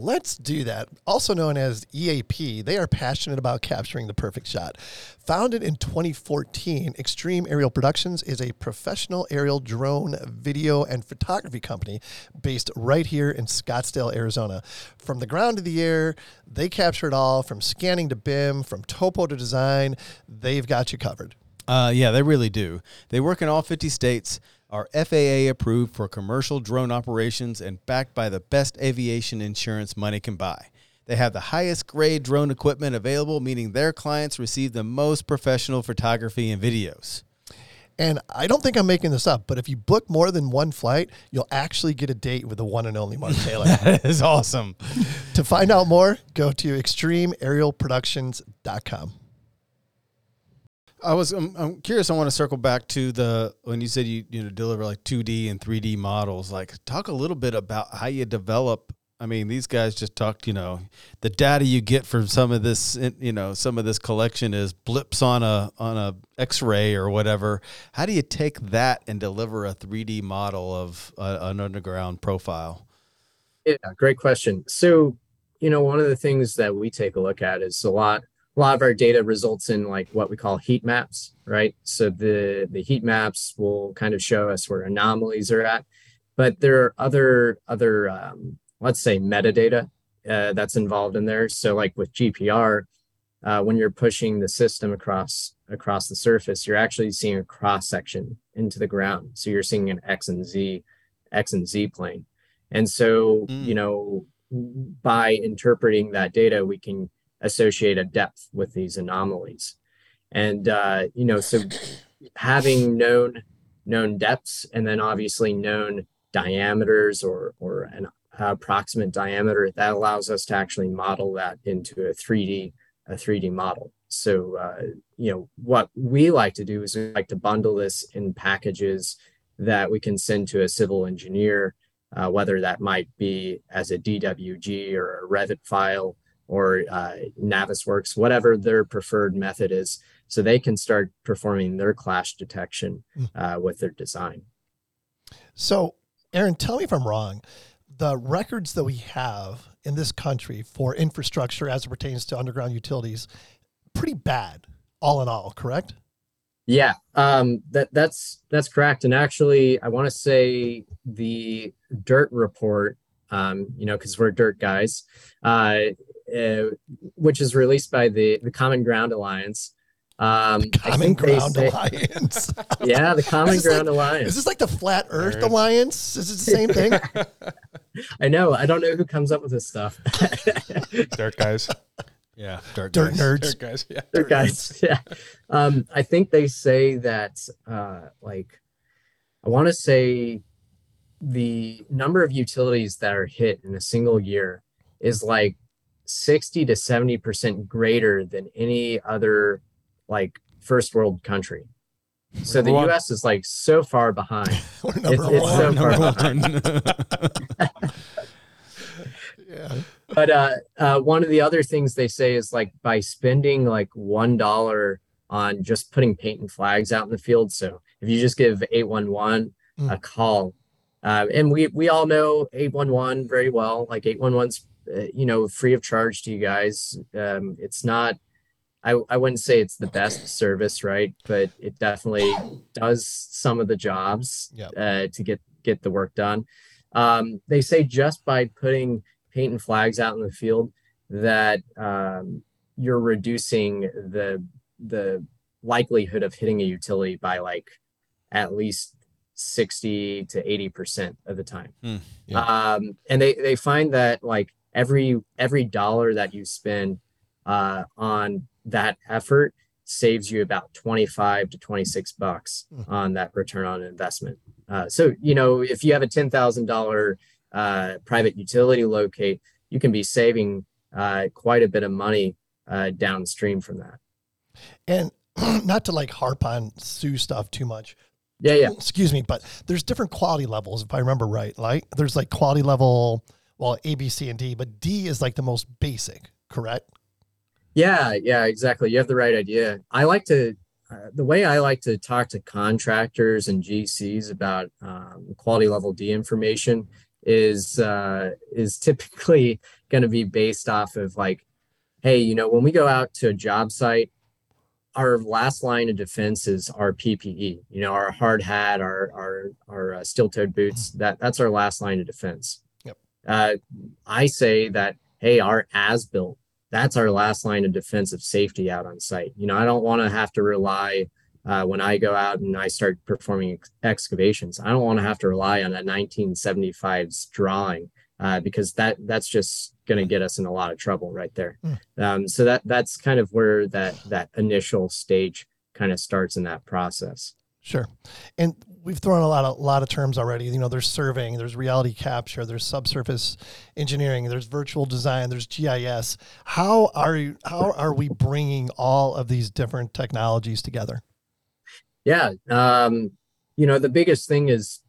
Let's do that. Also known as EAP, they are passionate about capturing the perfect shot. Founded in 2014, Extreme Aerial Productions is a professional aerial drone video and photography company based right here in Scottsdale, Arizona. From the ground to the air, they capture it all from scanning to BIM, from topo to design. They've got you covered. Uh, yeah, they really do. They work in all 50 states, are FAA approved for commercial drone operations, and backed by the best aviation insurance money can buy. They have the highest grade drone equipment available, meaning their clients receive the most professional photography and videos. And I don't think I'm making this up, but if you book more than one flight, you'll actually get a date with the one and only Mark *laughs* Taylor. That is awesome. to find out more, go to extremeaerialproductions.com. I was I'm, I'm curious. I want to circle back to the when you said you you know deliver like 2D and 3D models. Like talk a little bit about how you develop. I mean, these guys just talked. You know, the data you get from some of this. You know, some of this collection is blips on a on a X-ray or whatever. How do you take that and deliver a 3D model of a, an underground profile? Yeah, great question. So, you know, one of the things that we take a look at is a lot a lot of our data results in like what we call heat maps, right? So the the heat maps will kind of show us where anomalies are at, but there are other other um, let's say metadata uh, that's involved in there. So like with GPR, uh, when you're pushing the system across across the surface, you're actually seeing a cross section into the ground. So you're seeing an X and Z X and Z plane, and so Mm. you know by interpreting that data, we can associate a depth with these anomalies. And uh, you know, so having known known depths and then obviously known diameters or or an approximate diameter, that allows us to actually model that into a 3D a 3D model. So uh, you know, what we like to do is we like to bundle this in packages that we can send to a civil engineer, uh, whether that might be as a DWG or a Revit file or uh, Navisworks, whatever their preferred method is, so they can start performing their clash detection uh, with their design. So, Aaron, tell me if I'm wrong. The records that we have in this country for infrastructure as it pertains to underground utilities, pretty bad, all in all, correct? Yeah, um, that that's that's correct. And actually, I want to say the dirt report, um, you know, because we're dirt guys, uh, uh, which is released by the the Common Ground Alliance. Um, I Common Ground say- Alliance. *laughs* Yeah, the Common Ground like- Alliance. Is this like the Flat Earth Alright. Alliance? Is it the same thing? *laughs* *laughs* I know. I don't know who comes up with this stuff. Dirt guys. Yeah, dirt, Dirt guys. nerds. Dirt guys. Yeah. They're guys. Yeah. Um, I think they say that uh like I want to say the number of utilities that are hit in a single year is like 60 to 70 percent greater than any other like first world country. So the one. US is like so far behind. *laughs* We're number it's one. so far one. *laughs* yeah. but uh, uh, one of the other things they say is like by spending like one dollar on just putting paint and flags out in the field. So if you just give eight one one a call, uh, and we we all know eight one one very well. Like eight one one's uh, you know free of charge to you guys. Um, it's not. I, I wouldn't say it's the best service, right? But it definitely does some of the jobs Yep. uh, to get get the work done. Um, they say just by putting paint and flags out in the field that um, you're reducing the the likelihood of hitting a utility by like at least 60 to 80 percent of the time Hmm, yeah. um, and they they find that like every every dollar that you spend uh, on that effort saves you about 25 to 26 bucks Hmm. on that return on investment Uh, so you know, if you have a ten thousand dollar uh, private utility locate, you can be saving uh, quite a bit of money uh, downstream from that. And *clears throat* not to like harp on SUE stuff too much. Yeah, yeah, Excuse me, but there's different quality levels, if I remember right. Like there's like quality level, well, A, B, C, and D, but D is like the most basic, correct? yeah, yeah. Exactly. You have the right idea. I like to. Uh, the way I like to talk to contractors and GCs about um, quality level D information is uh, is typically *laughs* going to be based off of like, hey, you know, when we go out to a job site, our last line of defense is our PPE. You know, our hard hat, our our our uh, steel-toed boots. That that's our last line of defense. Uh, I say that hey, our as built. That's our last line of defensive safety out on site. You know, I don't want to have to rely uh, when I go out and I start performing ex- excavations. I don't want to have to rely on a 1975's drawing uh, because that that's just going to get us in a lot of trouble right there. Um, so that that's kind of where that that initial stage kind of starts in that process. Sure. And we've thrown a lot of a lot of terms already. You know, there's surveying, there's reality capture, there's subsurface engineering, there's virtual design, there's GIS. How are you how are we bringing all of these different technologies together? Yeah. Um, you know, the biggest thing is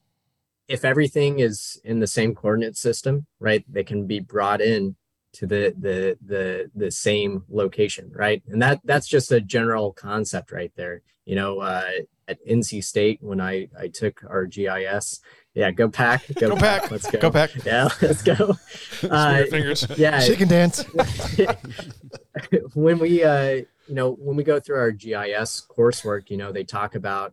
if everything is in the same coordinate system, right, they can be brought in to the the the the same location, right? And that that's just a general concept right there. You know, uh, at NC State when I I took our GIS, yeah, go pack, Go pack. let's go, Go pack. yeah, let's go. *laughs* Uh, fingers. yeah, Shake and dance. *laughs* when we uh you know when we go through our gis coursework you know they talk about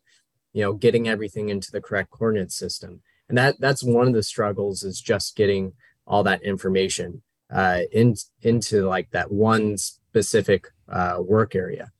you know getting everything into the correct coordinate system and that that's one of the struggles is just getting all that information uh in into like that one specific uh work area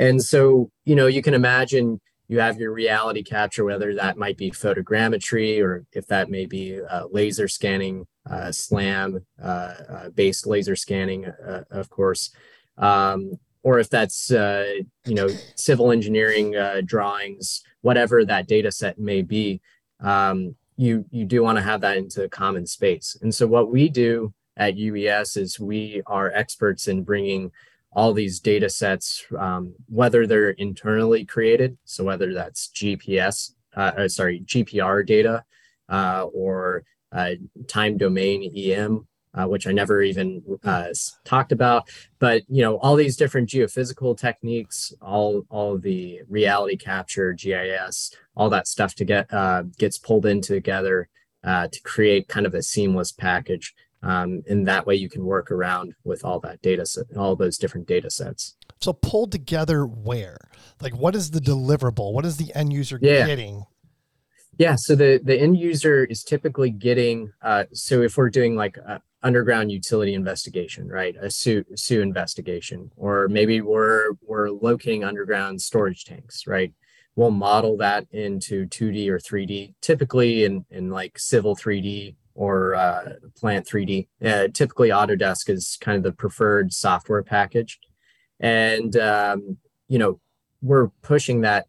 and so you know you can imagine you have your reality capture whether that might be photogrammetry or if that may be uh, laser scanning uh, slam uh, uh, based laser scanning uh, of course um, or if that's uh, you know civil engineering uh, drawings, whatever that data set may be, um, you you do want to have that into common space. And so what we do at UES is we are experts in bringing all these data sets, um, whether they're internally created, so whether that's GPS, uh, uh, sorry, GPR data, uh, or uh, time domain EM, uh, which I never even uh, talked about. But you know, all these different geophysical techniques, all all the reality capture, GIS, all that stuff to get gets pulled in together to create kind of a seamless package. Um, and that way, you can work around with all that data set, all those different data sets. So pulled together where? Like what is the deliverable? What is the end user Yeah. getting? Yeah, so the the end user is typically getting uh so if we're doing like a underground utility investigation, right? A SU SU investigation or maybe we're we're locating underground storage tanks, right? We'll model that into 2D or 3D, typically in in like civil 3D or uh, plant 3D. Uh, typically Autodesk is kind of the preferred software package. And um, you know, we're pushing that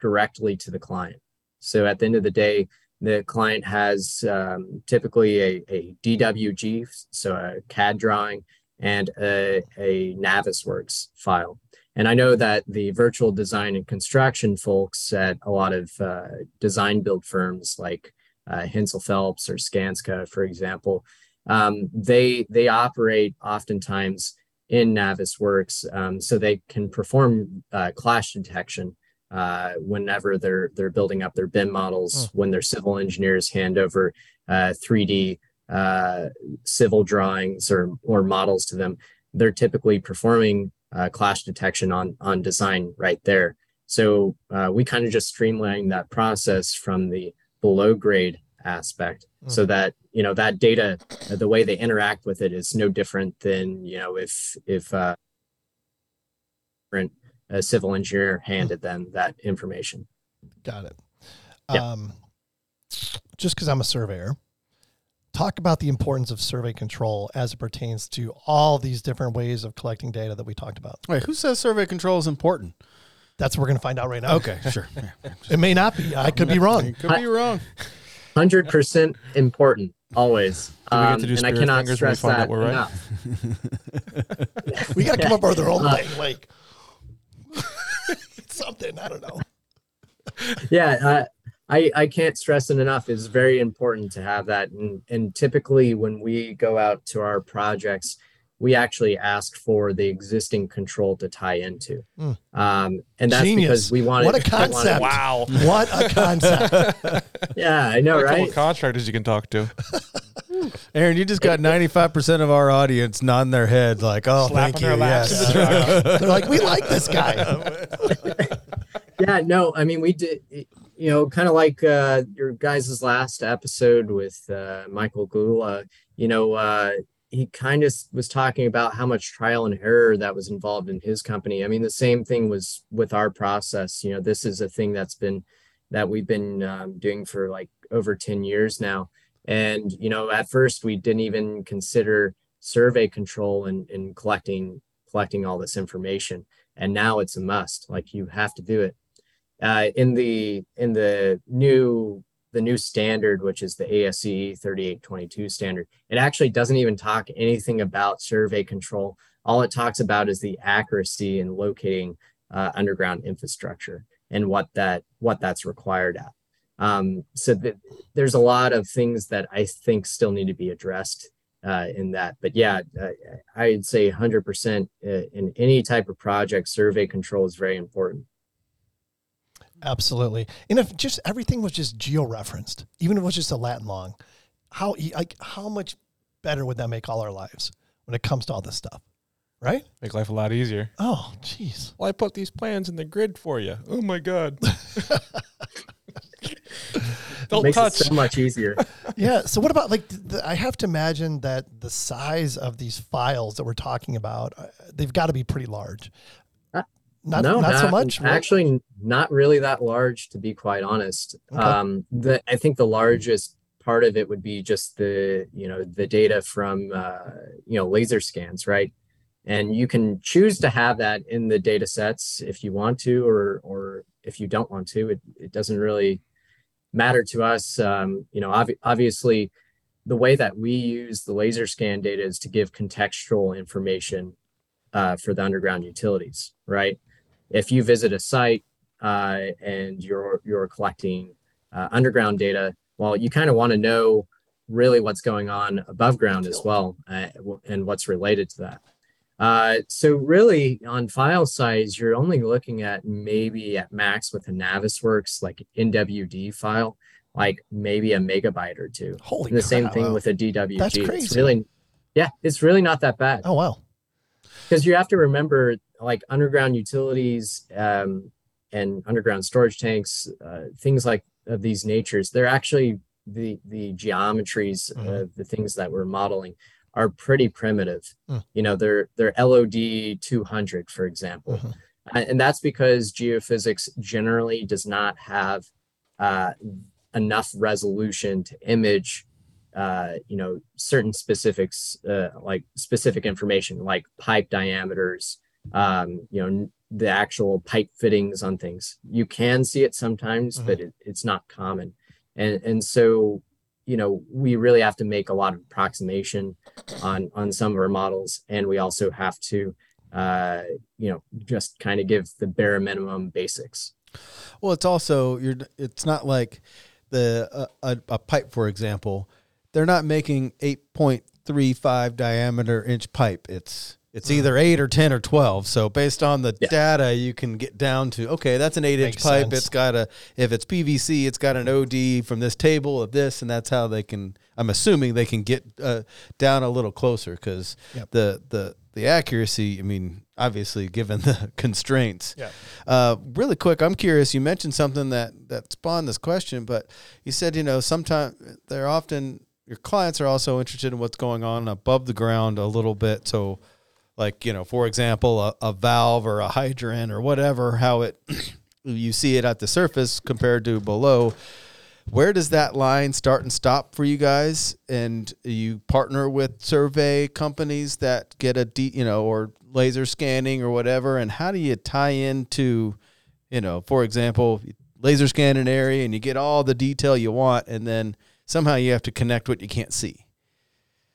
directly to the client. So at the end of the day, the client has um, typically a, a DWG, so a CAD drawing, and a, a Navisworks file. And I know that the virtual design and construction folks at a lot of uh, design build firms like uh, Hensel Phelps or Skanska, for example, um, they they operate oftentimes in Navisworks, um, so they can perform uh, clash detection uh, whenever they're they're building up their BIM models. When their civil engineers hand over uh, 3D uh, civil drawings or or models to them, they're typically performing uh, clash detection on on design right there. So uh, we kind of just streamline that process from the below grade aspect, so that you know that data, uh, the way they interact with it is no different than you know if if uh, a civil engineer handed them that information. Got it. Yeah. Um, just because I'm a surveyor, talk about the importance of survey control as it pertains to all these different ways of collecting data that we talked about. Wait, who says survey control is important? That's what we're going to find out right now. Okay, sure. It may not be. I could be wrong. It Could be wrong. Hundred percent important, always. We get Um, to do and I cannot fingers when we stress that we're right? We got to come up with our own thing. Like *laughs* something. I don't know. yeah uh, i i can't stress it enough it's very important to have that and and typically when we go out to our projects we actually ask for the existing control to tie into Mm. um and that's Genius. because we want What a *laughs* we wanna- concept. Wow. *laughs* What a concept. *laughs* yeah i know A couple right contractors you can talk to. Aaron, you just got 95% of our audience nodding their heads like, oh, Slapping thank you. their laps Yes. the. They're like, we like this guy. yeah no i mean we did you know kind of like uh your guys' last episode with uh michael gula you know uh he kind of was talking about how much trial and error that was involved in his company. I mean the same thing was with our process. You know this is a thing that's been that we've been um, doing for like over 10 years now. And you know at first we didn't even consider survey control and in collecting collecting all this information. And now it's a must. Like you have to do it. Uh, in the in the new the new standard which is the ASCE 3822 standard it actually doesn't even talk anything about survey control all it talks about is the accuracy in locating uh, underground infrastructure and what that what that's required at um, so that there's a lot of things that I think still need to be addressed uh, in that. But yeah, uh, I'd say 100% uh, in any type of project, survey control is very important. Absolutely. And if just everything was just geo-referenced, even if it was just a Latin long, how e- like how much better would that make all our lives when it comes to all this stuff? Right? Make life a lot easier. Oh, jeez. Well, I put these plans in the grid for you. Oh my god. *laughs* Don't Makes touch. it so much easier. *laughs* Yeah. So what about like the, I have to imagine that the size of these files that we're talking about, uh, they've got to be pretty large. Not no, not, so much. right? Actually, not really that large, to be quite honest. Okay. Um, the I think the largest part of it would be just the you know the data from uh, you know laser scans, right? And you can choose to have that in the data sets if you want to, or or if you don't want to. It it doesn't really matter to us. Um, you know, obvi- obviously, the way that we use the laser scan data is to give contextual information uh, for the underground utilities, right? If you visit a site uh, and you're you're collecting uh, underground data, well, you kind of want to know really what's going on above ground as well, uh, and what's related to that. Uh, so really, on file size, you're only looking at maybe at max with a Navisworks like NWD file, like maybe a megabyte or two. Holy And the same thing Wow. with a DWG. That's It's crazy. really, yeah, it's really not that bad Oh wow. because you have to remember like underground utilities um, and underground storage tanks uh, things like of these natures they're actually the the geometries Mhm. of the things that we're modeling are pretty primitive Mm. you know they're they're lod 200 for example Mhm. Uh, and that's because geophysics generally does not have uh, enough resolution to image uh, you know certain specifics uh, like specific information like pipe diameters um, you know the actual pipe fittings on things you can see it sometimes but it, it's not common and and so you know we really have to make a lot of approximation on on some of our models and we also have to uh you know just kind of give the bare minimum basics Well, it's also you're. It's not like the uh, a, a pipe, for example. They're not making eight point three five diameter inch pipe. It's it's either eight or ten or twelve. So based on the Yeah. data, you can get down to okay, that's an eight inch pipe. sense. It's got a if it's PVC, it's got an OD from this table of this, and that's how they can. I'm assuming they can get uh, down a little closer because Yep. the the the accuracy. I mean, obviously, given the *laughs* constraints. Yeah. Uh, really quick, I'm curious. You mentioned something that that spawned this question, but you said you know sometimes they're often your clients are also interested in what's going on above the ground a little bit. So, like you know, for example, a, a valve or a hydrant or whatever, how it *clears throat* you see it at the surface compared to below. Where does that line start and stop for you guys? And you partner with survey companies that get a de- you know or laser scanning or whatever. And how do you tie into You know, for example, laser scan an area and you get all the detail you want, and then somehow you have to connect what you can't see.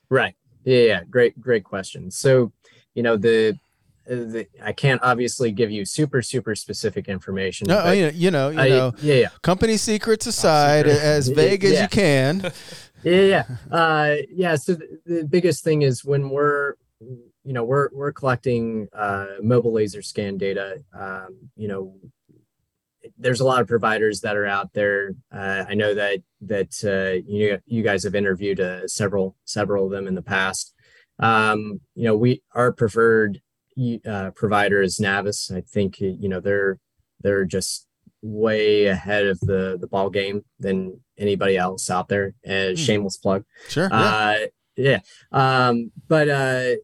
Right. Yeah, yeah. Great, great question. So, you know, the, uh, the I can't obviously give you super, super specific information. No, but you know, you know, you I- know yeah, yeah. company secrets aside, secret. as *laughs* Yeah, vague as you can. *laughs* yeah yeah *laughs* uh yeah so the, the biggest thing is when we're you know we're we're collecting uh mobile laser scan data um you know there's a lot of providers that are out there uh, i know that that uh, you you guys have interviewed uh, several several of them in the past um you know we our preferred uh, provider is NavVis i think you know they're they're just way ahead of the the ball game than anybody else out there. Uh, shameless plug. Sure. yeah. Uh, yeah. Um, but uh,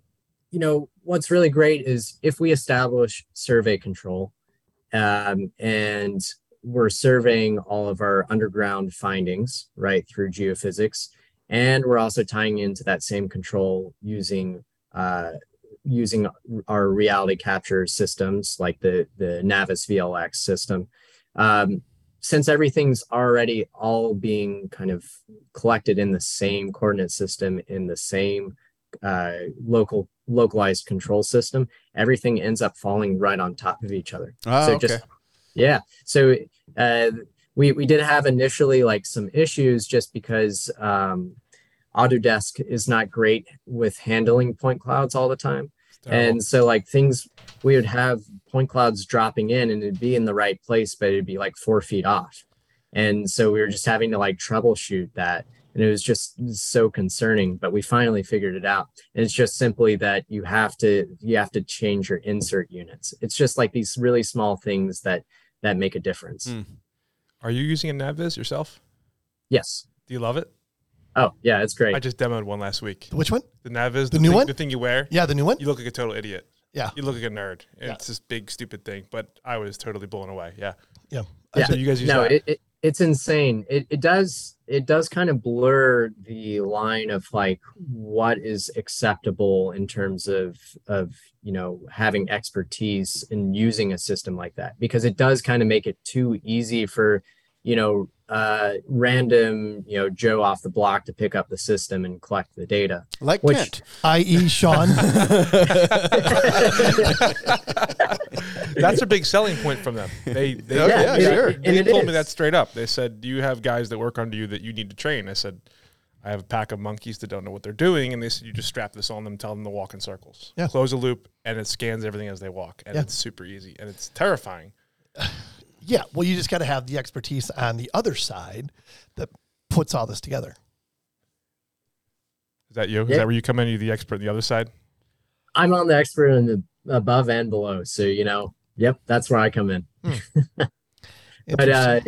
you know what's really great is if we establish survey control, um, and we're surveying all of our underground findings right through geophysics, and we're also tying into that same control using uh, using our reality capture systems like the the NavVis VLX system. Um, since everything's already all being kind of collected in the same coordinate system in the same uh, local localized control system, everything ends up falling right on top of each other. Oh, so okay. just yeah. So uh, we we did have initially like some issues just because um, Autodesk is not great with handling point clouds all the time. And so like things we would have point clouds dropping in and it'd be in the right place, but it'd be like four feet off. And so we were just having to like troubleshoot that. And it was just so concerning, but we finally figured it out. And it's just simply that you have to you have to change your insert units. It's just like these really small things that that make a difference. Mm. Are you using a NavVis yourself? Yes. Do you love it? Oh yeah, it's great. I just demoed one last week. Which one? The NavVis, The new thing, one? the thing you wear. Yeah, the new one. You look like a total idiot. Yeah. You look like a nerd. Yeah. It's this big stupid thing, but I was totally blown away. Yeah. Yeah. Yeah. So you guys use no that? it, it, it's insane it, it does it does kind of blur the line of like what is acceptable in terms of of you know having expertise in using a system like that because it does kind of make it too easy for you know uh random you know joe off the block to pick up the system and collect the data like which- Kent. I.e. Sean. *laughs* That's a big selling point from them. They they, yeah, and- sure. and they it told me that straight up. They said, "Do you have guys that work under you that you need to train?" I said, "I have a pack of monkeys that don't know what they're doing," and they said, "You just strap this on them, tell them to walk in circles, Yeah. close a loop, and it scans everything as they walk, and Yeah. it's super easy and it's terrifying." Yeah. Well, you just got to have the expertise on the other side that puts all this together. Is that you? Is Yeah. that where you come in? You the expert on the other side? i'm on the expert in the above and below so you know yep that's where i come in *laughs* but uh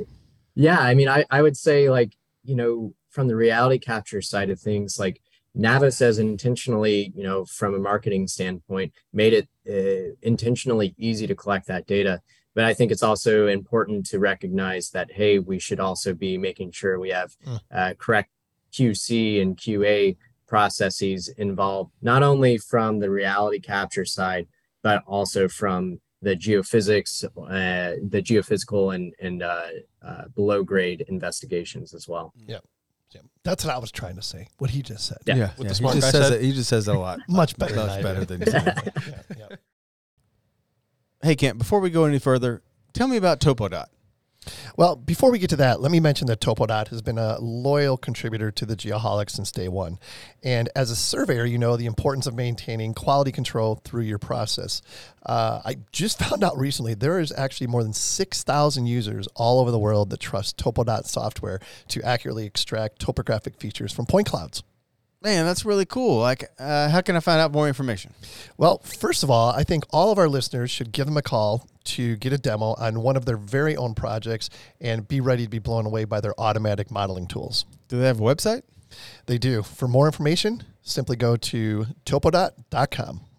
yeah i mean I, I would say like you know from the reality capture side of things like NavVis has intentionally you know from a marketing standpoint made it uh, intentionally easy to collect that data but i think it's also important to recognize that hey we should also be making sure we have Mm. uh, correct qc and qa processes involved not only from the reality capture side but also from the geophysics, uh, the geophysical and and uh, uh, below grade investigations as well. Yeah. yeah, That's what I was trying to say. What he just said. Yeah. Yeah, What yeah, the he smart just guy says said? it. He just says that a lot. Much better. Much I better than *laughs* you yeah, yeah. Hey, Kent. Before we go any further, tell me about Topodot. Well, before we get to that, let me mention that Topodot has been a loyal contributor to the Geoholic since day one. And as a surveyor, you know the importance of maintaining quality control through your process. Uh, I just *laughs* found out recently there is actually more than 6,000 users all over the world that trust Topodot software to accurately extract topographic features from point clouds. Man, that's really cool. Like, uh, how can I find out more information? Well, first of all, I think all of our listeners should give them a call to get a demo on one of their very own projects and be ready to be blown away by their automatic modeling tools. Do they have a website? They do. For more information, simply go to topodot.com. *laughs*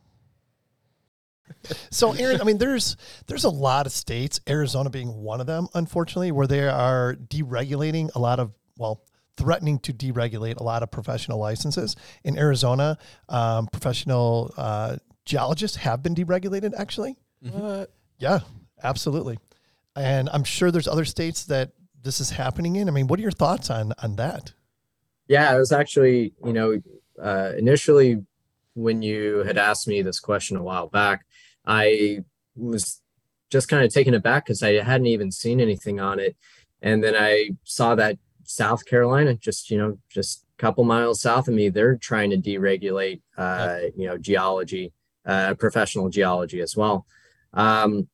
So, Aaron, I mean, there's there's a lot of states, Arizona being one of them, unfortunately, where they are deregulating a lot of well, threatening to deregulate a lot of professional licenses. In Arizona, um, professional uh, geologists have been deregulated. Actually, What? yeah, absolutely. and I'm sure there's other states that this is happening in. I mean, what are your thoughts on on that? Yeah, it was actually, you know, uh, initially when you had asked me this question a while back, I was just kind of taken aback because I hadn't even seen anything on it. And then I saw that South Carolina, just, you know, just a couple miles south of me, they're trying to deregulate, uh, you know, geology, uh, professional geology as well. Um,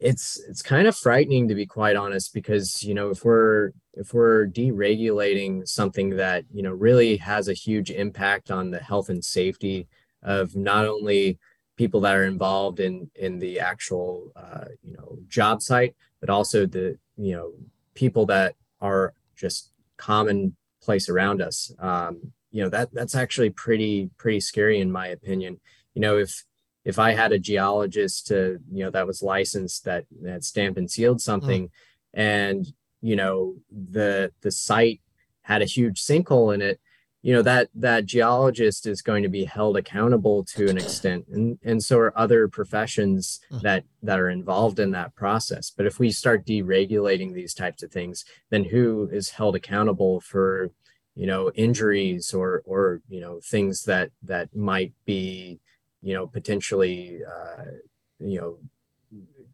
it's it's kind of frightening to be quite honest because you know if we're if we're deregulating something that you know really has a huge impact on the health and safety of not only people that are involved in in the actual uh, you know job site but also the you know people that are just commonplace around us um, you know that that's actually pretty pretty scary in my opinion you know if if I had a geologist to, you know, that was licensed that that stamped and sealed something, mm. and you know the the site had a huge sinkhole in it, you know that that geologist is going to be held accountable to an extent, and and so are other professions mm. that that are involved in that process. But if we start deregulating these types of things, then who is held accountable for you know injuries or or you know things that that might be you know, potentially, uh, you know,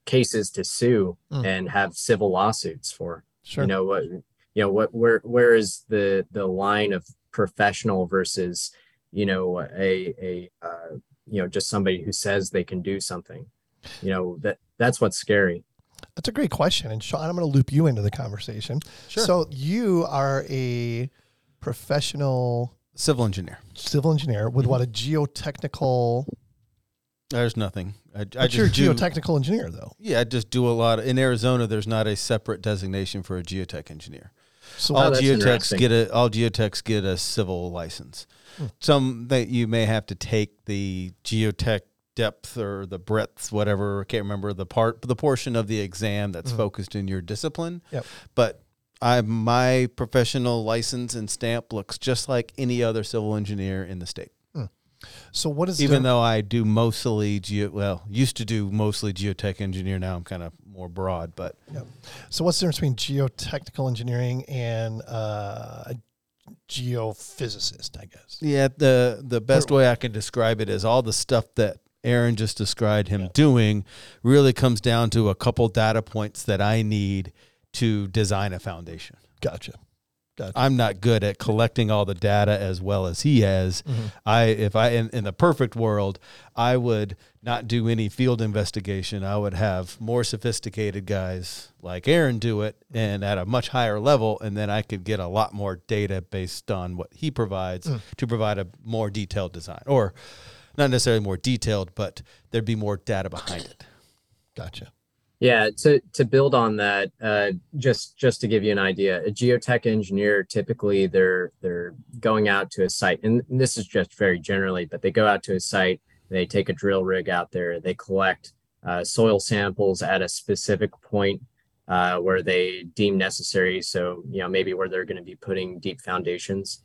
cases to sue mm. and have civil lawsuits for. Sure. You know what? You know what? Where where is the the line of professional versus you know a a uh, you know just somebody who says they can do something? You know that that's what's scary. That's a great question, and Sean, I'm going to loop you into the conversation. Sure. So you are a professional Civil engineer. Civil engineer with mm-hmm. what a geotechnical. There's nothing. I, but I you're a geotechnical engineer, though. Yeah, I just do a lot. Of, in Arizona, there's not a separate designation for a geotech engineer. So all oh, geotechs get a all geotechs get a civil license. Hmm. Some that you may have to take the geotech depth or the breadth, whatever. I can't remember the part, the portion of the exam that's mm-hmm. focused in your discipline. Yep. But I my professional license and stamp looks just like any other civil engineer in the state. Hmm. So what is even though I do mostly geo well used to do mostly geotech engineer now I'm kind of more broad but yeah. So what's the difference between geotechnical engineering and uh, a geophysicist? I guess. Yeah, the the best way I can describe it is all the stuff that Aaron just described him yeah. doing really comes down to a couple data points that I need to design a foundation. Gotcha. I'm not good at collecting all the data as well as he has. Mm-hmm. I if I in, in the perfect world, I would not do any field investigation. I would have more sophisticated guys like Aaron do it and at a much higher level and then I could get a lot more data based on what he provides mm. to provide a more detailed design or not necessarily more detailed, but there'd be more data behind it. Gotcha. Yeah, to to build on that, uh, just just to give you an idea, a geotech engineer typically they're they're going out to a site, and this is just very generally, but they go out to a site, they take a drill rig out there, they collect uh, soil samples at a specific point uh, where they deem necessary. So you know maybe where they're going to be putting deep foundations,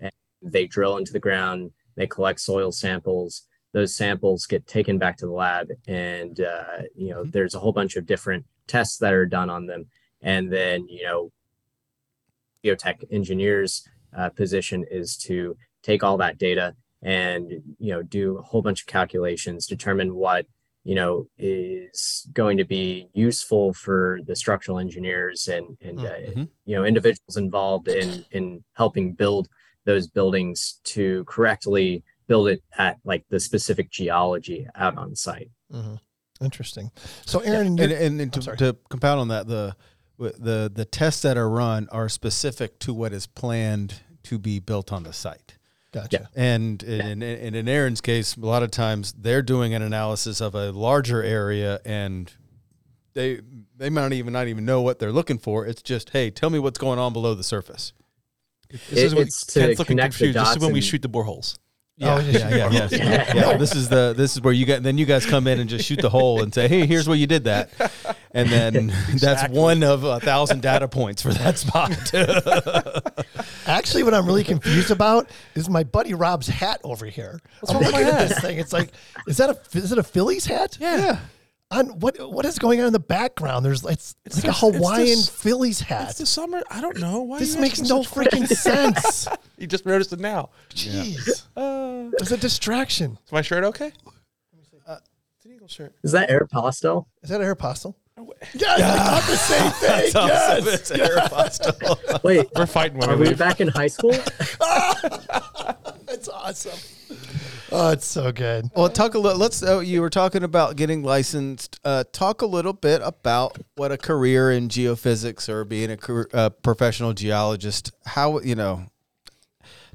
and they drill into the ground, they collect soil samples those samples get taken back to the lab and uh, you know mm-hmm. there's a whole bunch of different tests that are done on them and then you know geotech engineers uh, position is to take all that data and you know do a whole bunch of calculations determine what you know is going to be useful for the structural engineers and and uh, mm-hmm. uh, you know individuals involved in in helping build those buildings to correctly build it at like the specific geology out on site. Mm-hmm. Interesting. So, Aaron, yeah. and, and, and to, to, compound on that, the the the tests that are run are specific to what is planned to be built on the site. Gotcha. Yeah. And in, yeah. in, in Aaron's case, a lot of times they're doing an analysis of a larger area and they they might not even not even know what they're looking for. It's just, hey, tell me what's going on below the surface. This it, is what Kent's looking confused. This is when we shoot the boreholes. Yeah, oh, yeah, yeah, yeah, *laughs* yeah, yeah. This is the this is where you get. Then you guys come in and just shoot the hole and say, "Hey, here's where you did that," and then *laughs* exactly. that's one of a thousand data points for that spot. *laughs* Actually, what I'm really confused about is my buddy Rob's hat over here. What's I'm looking at this thing. It's like, is that a is it a Phillies hat? Yeah. On what what is going on in the background? There's it's, it's, like a the- it's the Hawaiian s- Phillies hat. It's the summer. I don't know. Why This makes no freaking sense. *laughs* You just noticed it now. Jeez, *laughs* Uh, it's a distraction. is my shirt okay? Uh, it's an eagle shirt. Is that Aeropostale? Is that Aeropostale? Yes, I *laughs* thought the same thing. yes. it's Aeropostale. Wait, We're fighting when are I we back in high school? That's awesome. Oh, it's so good. Well, talk a little. Let's. Uh, you were talking about getting licensed. Uh, talk a little bit about what a career in geophysics or being a career, uh, professional geologist. How you know.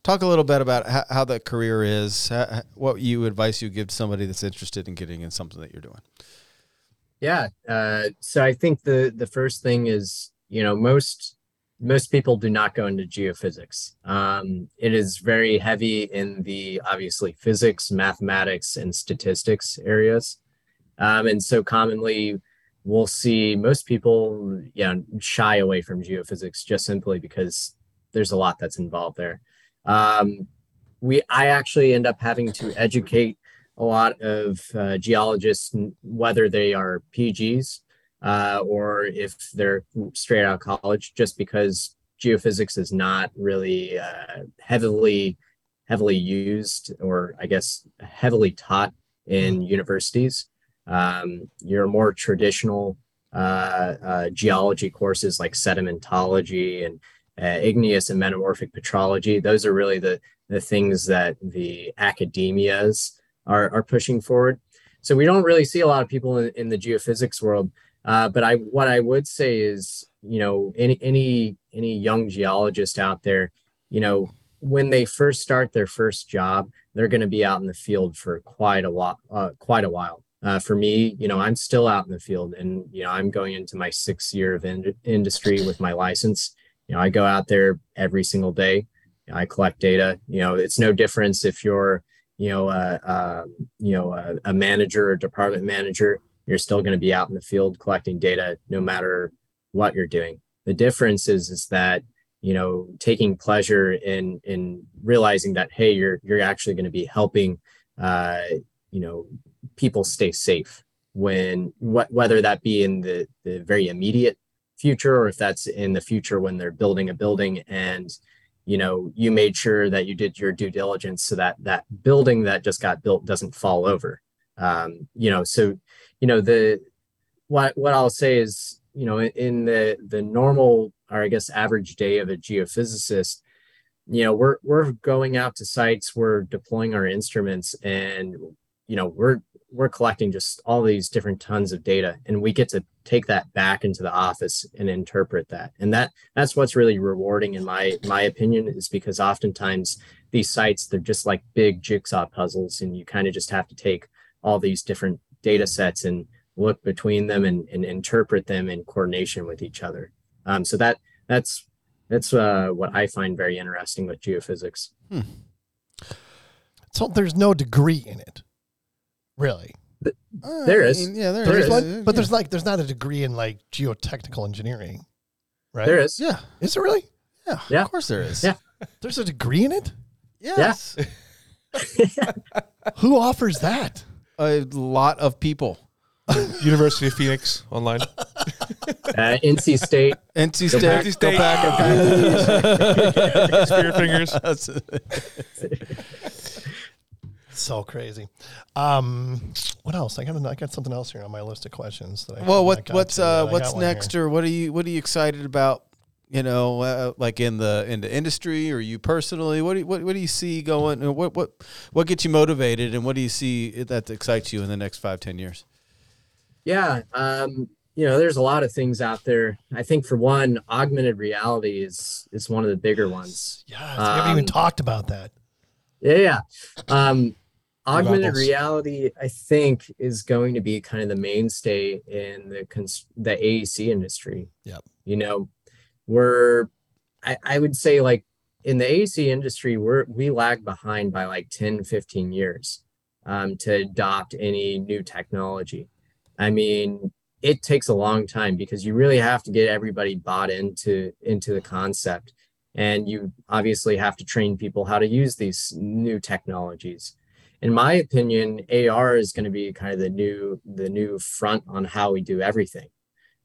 Talk a little bit about how, how that career is. ha- what you advice you give to somebody that's interested in getting in something that you're doing. Yeah. Uh, so I think the the first thing is, you know, most most people do not go into geophysics. Um, it is very heavy in the obviously physics, mathematics, and statistics areas, um, and so commonly we'll see most people, you know, shy away from geophysics just simply because there's a lot that's involved there. Um, we I actually end up having to educate a lot of uh, geologists, whether they are PGs uh, or if they're straight out of college, just because geophysics is not really uh, heavily heavily used or I guess heavily taught in universities. Um, your more traditional uh, uh, geology courses like sedimentology and uh, igneous and metamorphic petrology, those are really the the things that the academias are, are pushing forward. So we don't really see a lot of people in, in the geophysics world. Uh, but I what I would say is, you know, any any any young geologist out there, you know, when they first start their first job, they're going to be out in the field for quite a lot, uh, quite a while. Uh, for me, you know, I'm still out in the field, and you know, I'm going into my sixth year of in- industry with my license. You know, I go out there every single day. I collect data. You know, it's no difference if you're you know, uh, uh, you know, a, a manager or department manager, you're still going to be out in the field collecting data, no matter what you're doing. The difference is, is that you know, taking pleasure in in realizing that hey, you're you're actually going to be helping, uh, you know, people stay safe when what whether that be in the the very immediate future or if that's in the future when they're building a building and you know you made sure that you did your due diligence so that that building that just got built doesn't fall over um, you know so you know the what what i'll say is you know in, the the normal or i guess average day of a geophysicist you know we're we're going out to sites we're deploying our instruments and you know we're we're collecting just all these different tons of data and we get to take that back into the office and interpret that. And that that's what's really rewarding in my my opinion is because oftentimes these sites they're just like big jigsaw puzzles and you kind of just have to take all these different data sets and look between them and, and interpret them in coordination with each other um, so that that's that's uh, what i find very interesting with geophysics So there's no degree in it, really. There is. Uh, yeah, there, There There's is. one, but there's like there's not a degree in like geotechnical engineering, right? there is yeah, Is there really? yeah, Yeah. Of course there is. Yeah. There's a degree in it. Yes. *laughs* Who offers that? A lot of people. University of Phoenix online. uh, nc state NC Go State. back. NC State. Go back. Spear fingers. *laughs* That's- So crazy. Um, what else? I got I got something else here on my list of questions. That I well, I what what's uh I what's got one next, here. or what are you what are you excited about? You know, uh, like in the in the industry, or you personally, what do you, what what do you see going? What what what gets you motivated, and what do you see that excites you in the next five ten years? Yeah, um, you know, there's a lot of things out there. I think for one, augmented reality is is one of the bigger ones. Yes, we haven't even Um, talked about that. Yeah, yeah. Um, augmented reality, I think, is going to be kind of the mainstay in the cons- the AEC industry. Yep. You know, we're I, I would say like in the AC industry, we're we lag behind by like 10, 15 years um, to adopt any new technology. I mean, it takes a long time because you really have to get everybody bought into into the concept and you obviously have to train people how to use these new technologies in my opinion, AR is going to be kind of the new the new front on how we do everything,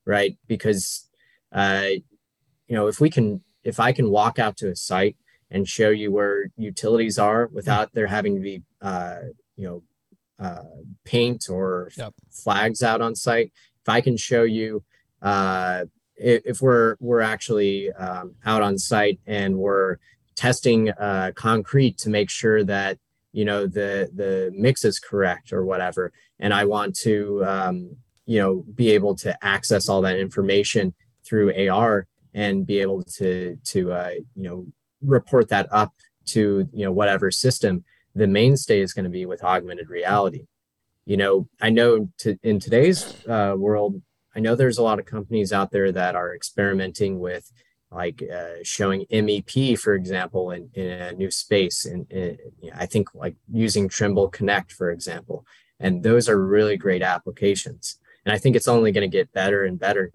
right? Because uh, you know, if we can if I can walk out to a site and show you where utilities are without there having to be uh, you know uh, paint or Yep. flags out on site, if I can show you uh, if, if we're we're actually um, out on site and we're testing uh, concrete to make sure that you know the the mix is correct or whatever, and I want to um, you know be able to access all that information through AR and be able to to uh, you know report that up to you know whatever system the mainstay is going to be with augmented reality. You know i know to, in today's uh, world i know there's a lot of companies out there that are experimenting with like uh, showing mep for example in, in a new space and i think like using trimble connect for example and those are really great applications and i think it's only going to get better and better.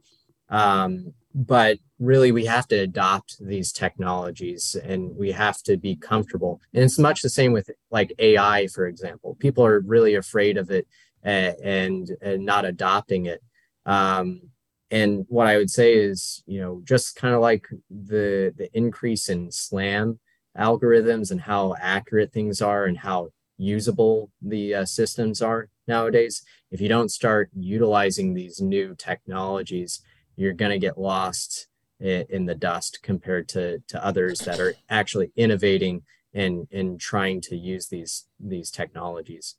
Um, but really we have to adopt these technologies and we have to be comfortable. And it's much the same with like ai for example. People are really afraid of it and and, not adopting it. Um, and what i would say is you know just kind of like the the increase in slam algorithms and how accurate things are and how usable the uh, systems are nowadays if you don't start utilizing these new technologies you're going to get lost in, the dust compared to to others that are actually innovating and and trying to use these these technologies.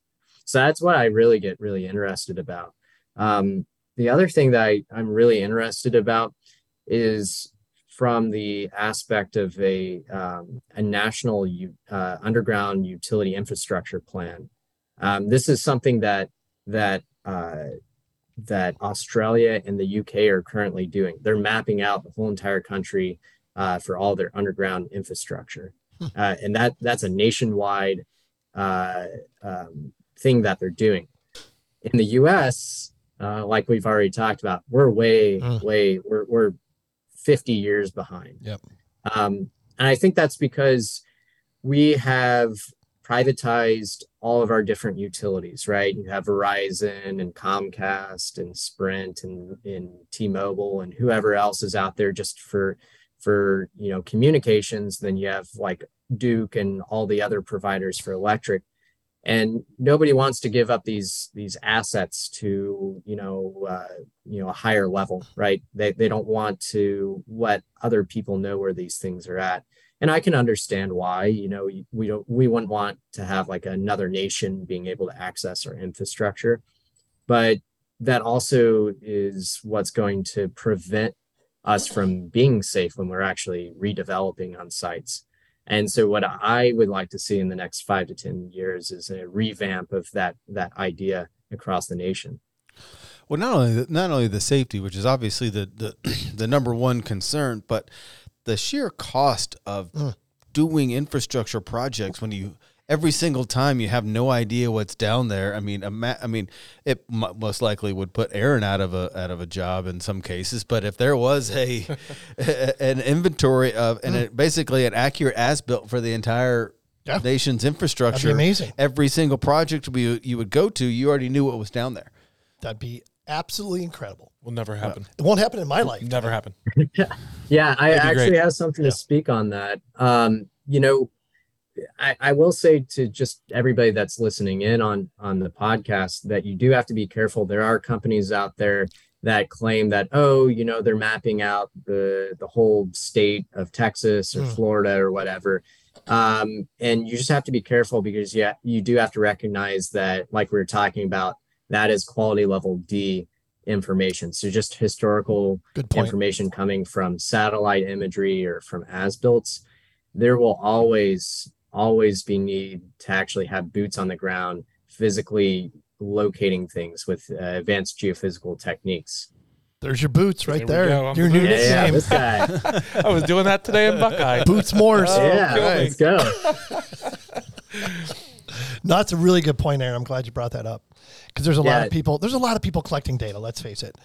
So that's what I really get really interested about. Um, the other thing that I, I'm really interested about is from the aspect of a um, a national uh, underground utility infrastructure plan. Um, this is something that that uh, that Australia and the UK are currently doing. They're mapping out the whole entire country uh, for all their underground infrastructure, uh, and that that's a nationwide uh, um, thing that they're doing. In the U.S., uh, like we've already talked about, we're way, mm. way, we're we're 50 years behind. Yep. Um, and I think that's because we have privatized all of our different utilities, right? You have Verizon and Comcast and Sprint and, and T-Mobile and whoever else is out there just for for you know communications. Then you have like Duke and all the other providers for electric. And nobody wants to give up these these assets to you know uh, you know a higher level, right? They they don't want to let other people know where these things are at and I can understand why. You know, we don't we wouldn't want to have like another nation being able to access our infrastructure, but that also is what's going to prevent us from being safe when we're actually redeveloping on sites. And so, what I would like to see in the next five to ten years is a revamp of that that idea across the nation. Well, not only the, not only the safety, which is obviously the the, *clears throat* the number one concern, but the sheer cost of mm. doing infrastructure projects when you every single time you have no idea what's down there. I mean, I mean, it most likely would put Aaron out of a out of a job in some cases. But if there was a, *laughs* an inventory of and mm. basically an accurate as built for the entire yeah. nation's infrastructure, amazing. Every single project we you would go to, you already knew what was down there. That'd be absolutely incredible. Will never happen. It won't happen in my life. Never happen. *laughs* yeah, yeah. I actually great. have something yeah. to speak on that. Um, you know, I, I will say to just everybody that's listening in on on the podcast that you do have to be careful. There are companies out there that claim that oh, you know, they're mapping out the the whole state of Texas or mm. Florida or whatever. Um, and you just have to be careful because yeah, you do have to recognize that, like we were talking about, that is quality level D information. So just historical information coming from satellite imagery or from as builts. There will always, always be need to actually have boots on the ground, physically locating things with uh, advanced geophysical techniques. There's your boots right there. there. Your new yeah, yeah, this guy. *laughs* I was doing that today in Buckeye. Boots Mooers. Oh, yeah, let's go. *laughs* no, that's a really good point, Aaron. I'm glad you brought that up because there's a yeah. lot of people. There's a lot of people collecting data. Let's face it.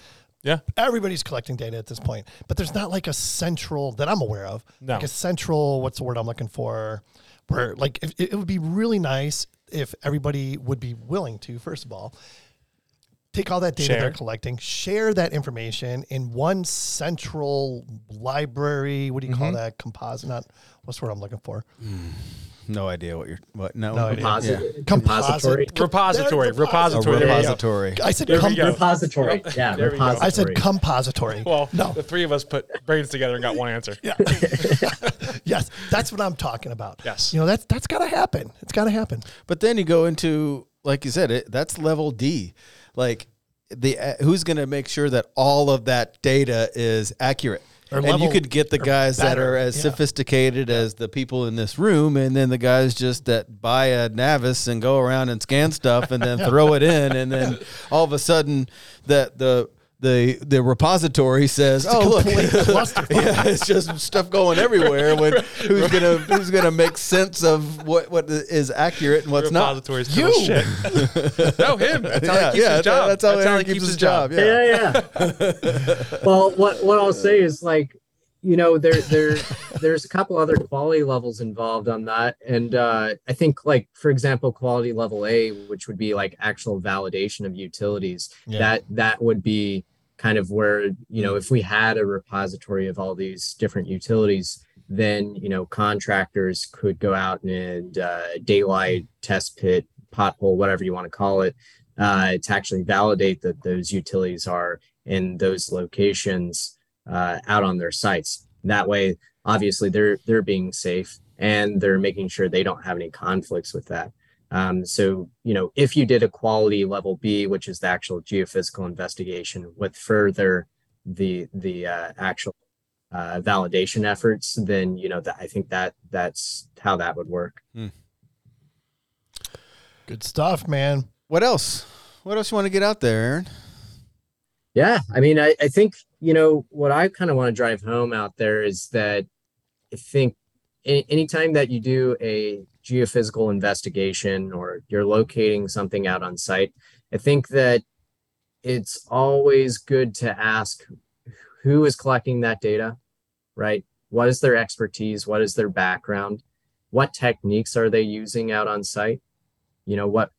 Yeah, everybody's collecting data at this point, but there's not like a central that I'm aware of. No. Like a central. What's the word I'm looking for? Where like if, it would be really nice if everybody would be willing to, first of all, take all that data Share. they're collecting, share that information in one central library. What do you call Mm-hmm. that? Composite? Not what's the word I'm looking for? No idea what you're. What? No. No idea. Composi- Composite. Compository. Repository, repository. There repository. I said There com- Repository. Yeah, There repository. I said compository. Well, no. the three of us put brains together and got one answer. Yeah. *laughs* yes, that's what I'm talking about. Yes. You know, that's that's got to happen. It's got to happen. But then you go into, like you said, it that's level D. Like the uh, who's going to make sure that all of that data is accurate. Or and level- you could get the guys that are as yeah. sophisticated as the people in this room, and then the guys just that buy a NavVis and go around and scan stuff and then *laughs* throw it in, and then all of a sudden that the the the repository says, "Oh look, complete *laughs* clusterfuck. yeah, it's just stuff going everywhere." When who's gonna who's gonna make sense of what what is accurate and what's not? Repositories full of shit. *laughs* no, him. That's how Yeah, he keeps yeah, his job. that's how Aaron keeps his job, yeah. yeah, yeah. *laughs* well, what what I'll say is like, you know, there there *laughs* there's a couple other quality levels involved on that, and uh, I think like for example, quality level A, which would be like actual validation of utilities, Yeah. that that would be kind of where you know if we had a repository of all these different utilities then you know contractors could go out and uh, daylight test pit pothole whatever you want to call it uh, to actually validate that those utilities are in those locations uh, out on their sites. That way, obviously, they're they're being safe and they're making sure they don't have any conflicts with that. Um, so, you know, if you did a quality level B, which is the actual geophysical investigation, with further the the uh, actual uh, validation efforts, then you know that I think that that's how that would work. Good stuff, man. What else? What else you want to get out there, Aaron? Yeah, I mean, I, I think you know what I kind of want to drive home out there is that I think a- anytime that you do a geophysical investigation or you're locating something out on site, I think that it's always good to ask who is collecting that data, right? What is their expertise? What is their background? What techniques are they using out on site? You know, what,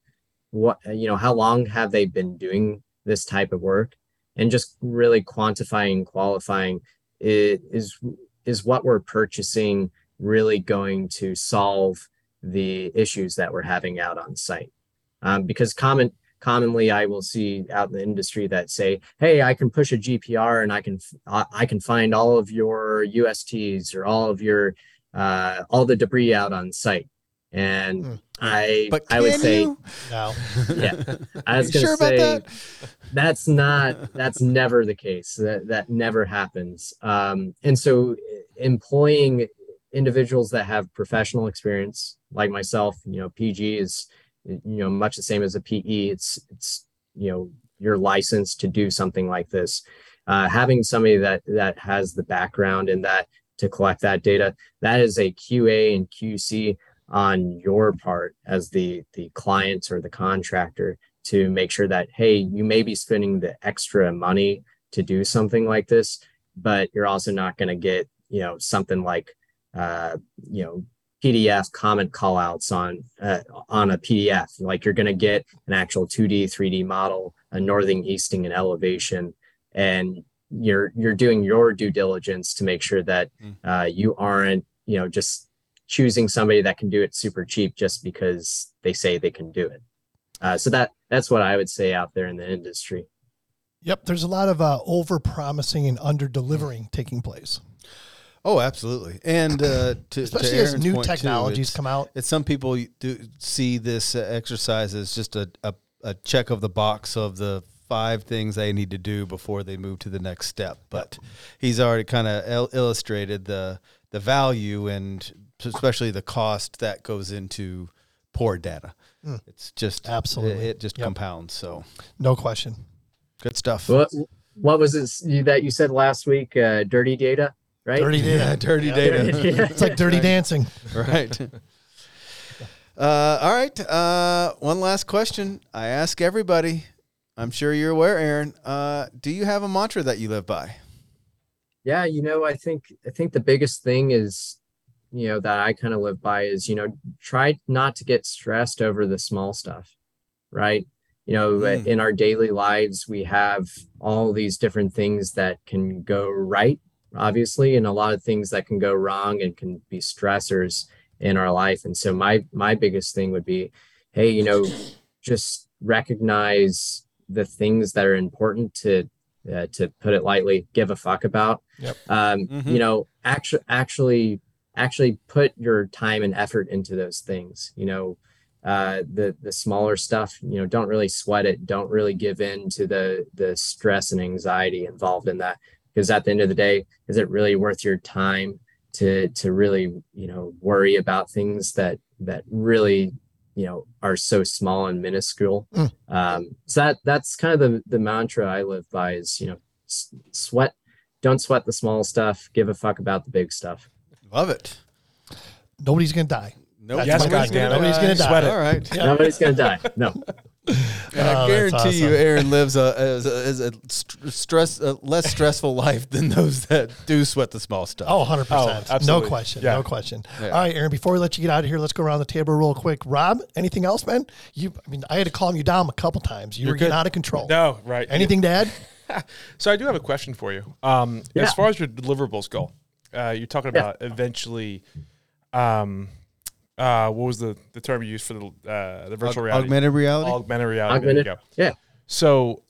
what, you know, how long have they been doing this type of work? And just really quantifying, qualifying is is what we're purchasing really going to solve the issues that we're having out on site? Um, because common commonly I will see out in the industry that say, "Hey, I can push a GPR and I can I can find all of your USTs or all of your uh, all the debris out on site." And Hmm. I But I would can say, you? No. *laughs* yeah, *laughs* I was gonna sure say about that? that's not that's never the case that that never happens um and so employing individuals that have professional experience like myself you know pg is you know much the same as a pe it's it's you know your license to do something like this uh, having somebody that that has the background in that to collect that data that is a qa and qc on your part as the the client or the contractor to make sure that hey you may be spending the extra money to do something like this but you're also not going to get you know something like uh you know pdf comment callouts on uh, on a pdf like you're going to get an actual 2d 3d model a northing, easting and elevation and you're you're doing your due diligence to make sure that uh, you aren't you know just choosing somebody that can do it super cheap just because they say they can do it uh, so that that's what I would say out there in the industry. Yep. There's a lot of uh, over promising and under delivering taking place, Oh, absolutely. And uh, to, especially to as new point, too, technologies come out. It's some people do see this uh, exercise as just a, a, a check of the box of the five things they need to do before they move to the next step. But he's already kind of il- illustrated the the value and especially the cost that goes into poor data. It's just Absolutely. it, it just Yep. compounds. So No question. good stuff. What what was it that you said last week? Uh, dirty data, right? Dirty data. Yeah, dirty Yeah. data. *laughs* It's like dirty dancing. right. Uh, all right. Uh, one last question. I ask everybody. I'm sure you're aware, Aaron. Uh, do you have a mantra that you live by? Yeah, you know, I think I think the biggest thing is you know that I kind of live by is you know try not to get stressed over the small stuff, right? You know, Mm. in our daily lives we have all these different things that can go right, obviously, and a lot of things that can go wrong and can be stressors in our life. And so my my biggest thing would be, hey, you know, just recognize the things that are important to uh, to put it lightly, give a fuck about. Yep. Um, Mhm. You know, actually, actually, actually put your time and effort into those things. You know, uh, the the smaller stuff. You know, don't really sweat it. Don't really give in to the the stress and anxiety involved in that. Because at the end of the day, is it really worth your time to to really you know worry about things that that really you know are so small and minuscule Mm. um so that that's kind of the the mantra i live by is you know s- sweat don't sweat the small stuff give a fuck about the big stuff Love it. Nobody's gonna die. Nope. That's Yes, my- goddamn it. Nobody's gonna die. Sweat it. All right. Yeah. nobody's gonna die no *laughs* And I Oh, that's guarantee you. Aaron lives a, as a, as a stress, a less stressful life than those that do sweat the small stuff. Oh, 100%. Oh, no question. Yeah. No question. Yeah. All right, Aaron, before we let you get out of here, let's go around the table real quick. Rob, anything else, man? You I mean, I had to calm you down a couple times. You You're were getting good. out of control. No, right. Anything to add? *laughs* So I do have a question for you. Um, Yeah. As far as your deliverables go, uh, you're talking Yeah. about eventually. Um, uh, what was the, the term you used for the uh, the virtual Aug- reality? augmented reality. Augmented reality. There you Augmented- go. yeah. So,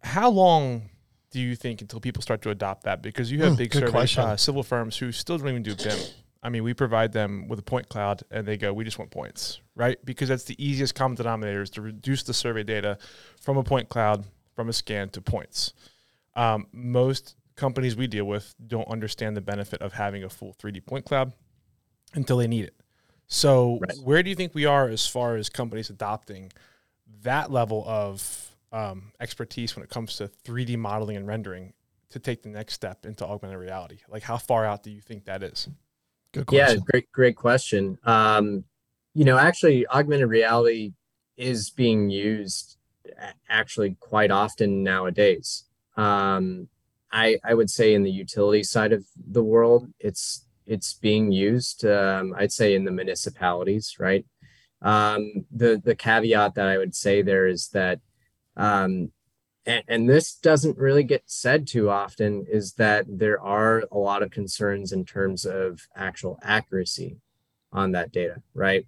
how long do you think until people start to adopt that? Because you have Hmm, big good survey, uh, civil firms who still don't even do BIM. I mean, we provide them with a point cloud, and they go, "We just want points," right? Because that's the easiest common denominator is to reduce the survey data from a point cloud from a scan to points. Um, most companies we deal with don't understand the benefit of having a full 3D point cloud until they need it. So, Right. where do you think we are as far as companies adopting that level of um, expertise when it comes to 3D modeling and rendering to take the next step into augmented reality? Like, how far out do you think that is? Good yeah great great question um you know actually augmented reality is being used actually quite often nowadays um i i would say in the utility side of the world it's it's being used um i'd say in the municipalities right? Um the the caveat that i would say there is that um and, and this doesn't really get said too often is that there are a lot of concerns in terms of actual accuracy on that data right?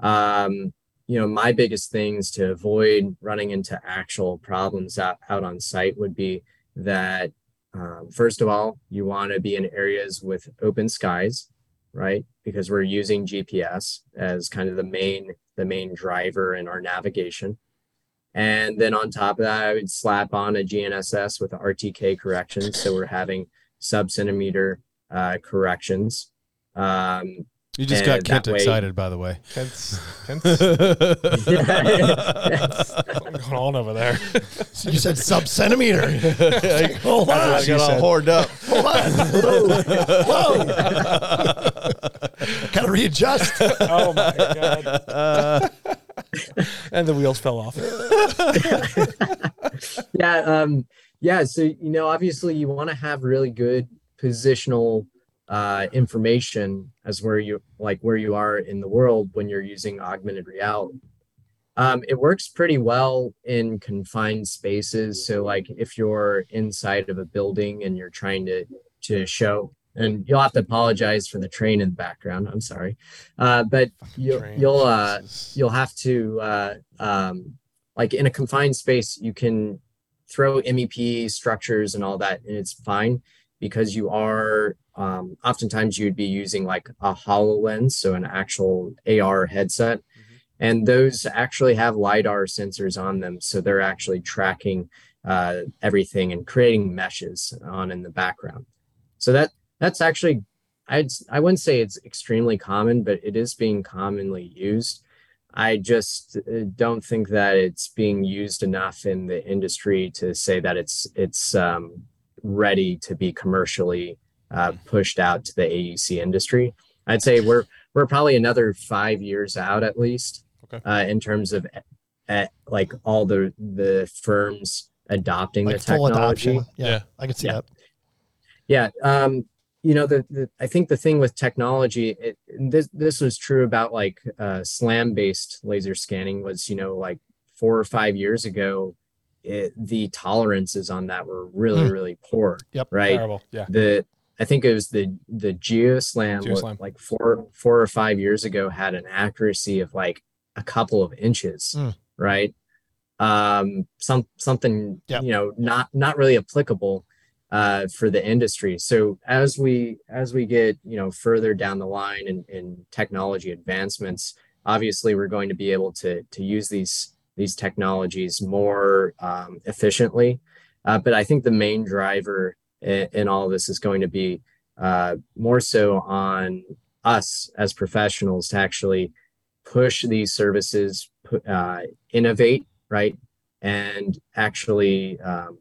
Um you know my biggest things to avoid running into actual problems out, out on site would be that um, first of all you want to be in areas with open skies right because we're using gps as kind of the main the main driver in our navigation and then on top of that, I would slap on a GNSS with RTK corrections. So we're having sub centimeter uh, corrections. Um, You just And got Kent way- excited, by the way. Kent's, Kent's *laughs* what's going on over there? So you said sub centimeter. *laughs* Hold on. I got all horned up. Hold on. *laughs* Whoa. Gotta readjust. oh my god! and the wheels fell off. yeah, um, yeah. So you know, obviously, you want to have really good positional uh, information as where you like where you are in the world when you're using augmented reality. Um, it works pretty well in confined spaces. So, like if you're inside of a building and you're trying to to show, and you'll have to apologize for the train in the background. I'm sorry, uh, but you'll you'll uh, you'll have to uh, um, like in a confined space you can throw mep structures and all that and it's fine because you are um, oftentimes you'd be using like a hololens so an actual ar headset. And those actually have lidar sensors on them so they're actually tracking uh, everything and creating meshes on in the background. So that that's actually I'd I wouldn't say it's extremely common, but it is being commonly used. I just uh, don't think that it's being used enough in the industry to say that it's it's um, ready to be commercially uh, pushed out to the AEC industry. I'd say we're we're probably another five years out at least Okay. uh, in terms of uh, like all the the firms adopting Like the full technology. adoption. Yeah, Yeah. I can see Yeah. that. Yeah. Um, you know, the, the I think the thing with technology, it, this this was true about like uh, slam based laser scanning was, you know, like four or five years ago, it, the tolerances on that were really Hmm. really poor. Yep. Right. Terrible. Yeah. The I think it was the the GeoSlam, GeoSlam. like four four or five years ago had an accuracy of like a couple of inches, Mm. right? Um, some something Yep. you know not not really applicable uh, for the industry. So as we as we get you know further down the line in, in technology advancements, obviously we're going to be able to to use these these technologies more um, efficiently. Uh, but I think the main driver in, in all this is going to be uh, more so on us as professionals to actually push these services, uh, innovate, right, and actually, um,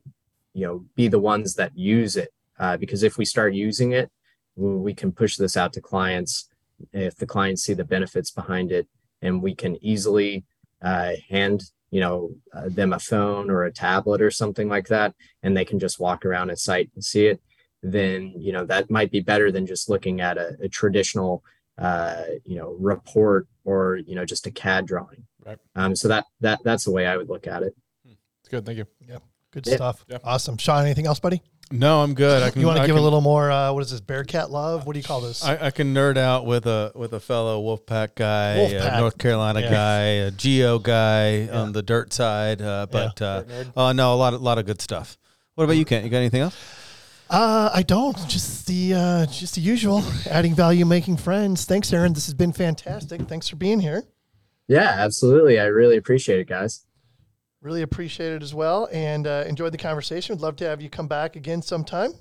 you know, be the ones that use it. Uh, because if we start using it, we can push this out to clients. If the clients see the benefits behind it, and we can easily uh, hand you know uh, them a phone or a tablet or something like that and they can just walk around a site and see it then you know that might be better than just looking at a, a traditional uh, you know report or you know just a cad drawing Right. um, so that that that's the way i would look at it It's good. Thank you. yeah Good Yeah. stuff. Yeah. Awesome. Sean, anything else, buddy? No, I'm good. I can. You want to give can, a little more? Uh, what is this? Bearcat love? What do you call this? I, I can nerd out with a with a fellow Wolfpack guy, Wolfpack. A North Carolina Yeah. guy, a Geo guy Yeah. on the dirt side. Uh, but uh, Dirt oh no, a lot of lot of good stuff. What about you, Kent? You got anything else? Uh, I don't. Just the uh, just the usual. Adding value, making friends. Thanks, Aaron. This has been fantastic. Thanks for being here. yeah absolutely i really appreciate it guys Really appreciate it as well, and uh, enjoyed the conversation. Would love to have you come back again sometime.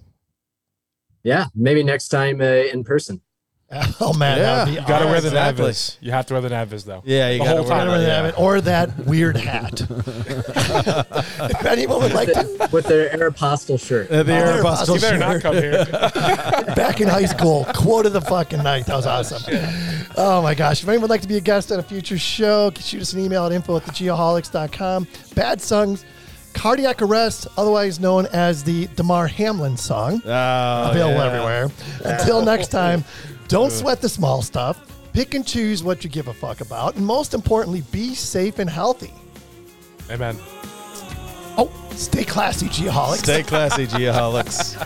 yeah maybe next time uh, in person *laughs* Oh man, Yeah, that would be You got to wear the Exactly. NavVis. You have to wear the NavVis though. Yeah, you The gotta whole wear time. Gotta that, really yeah. have or that weird hat. *laughs* *laughs* if anyone would like to, with their aeropostale shirt Uh, the Oh, Aeropostale You better not come here. back in high school, quote of the fucking night. That was awesome. Oh my gosh. If anyone would like to be a guest on a future show, shoot us an email at info at thegeoholics.com. Bad Suns, cardiac arrest, otherwise known as the Damar Hamlin song. Oh, available yeah. everywhere. Until next time, don't sweat the small stuff. Pick and choose what you give a fuck about. And most importantly, be safe and healthy. Amen. Oh, stay classy, Geoholics. Stay classy, *laughs* Geoholics.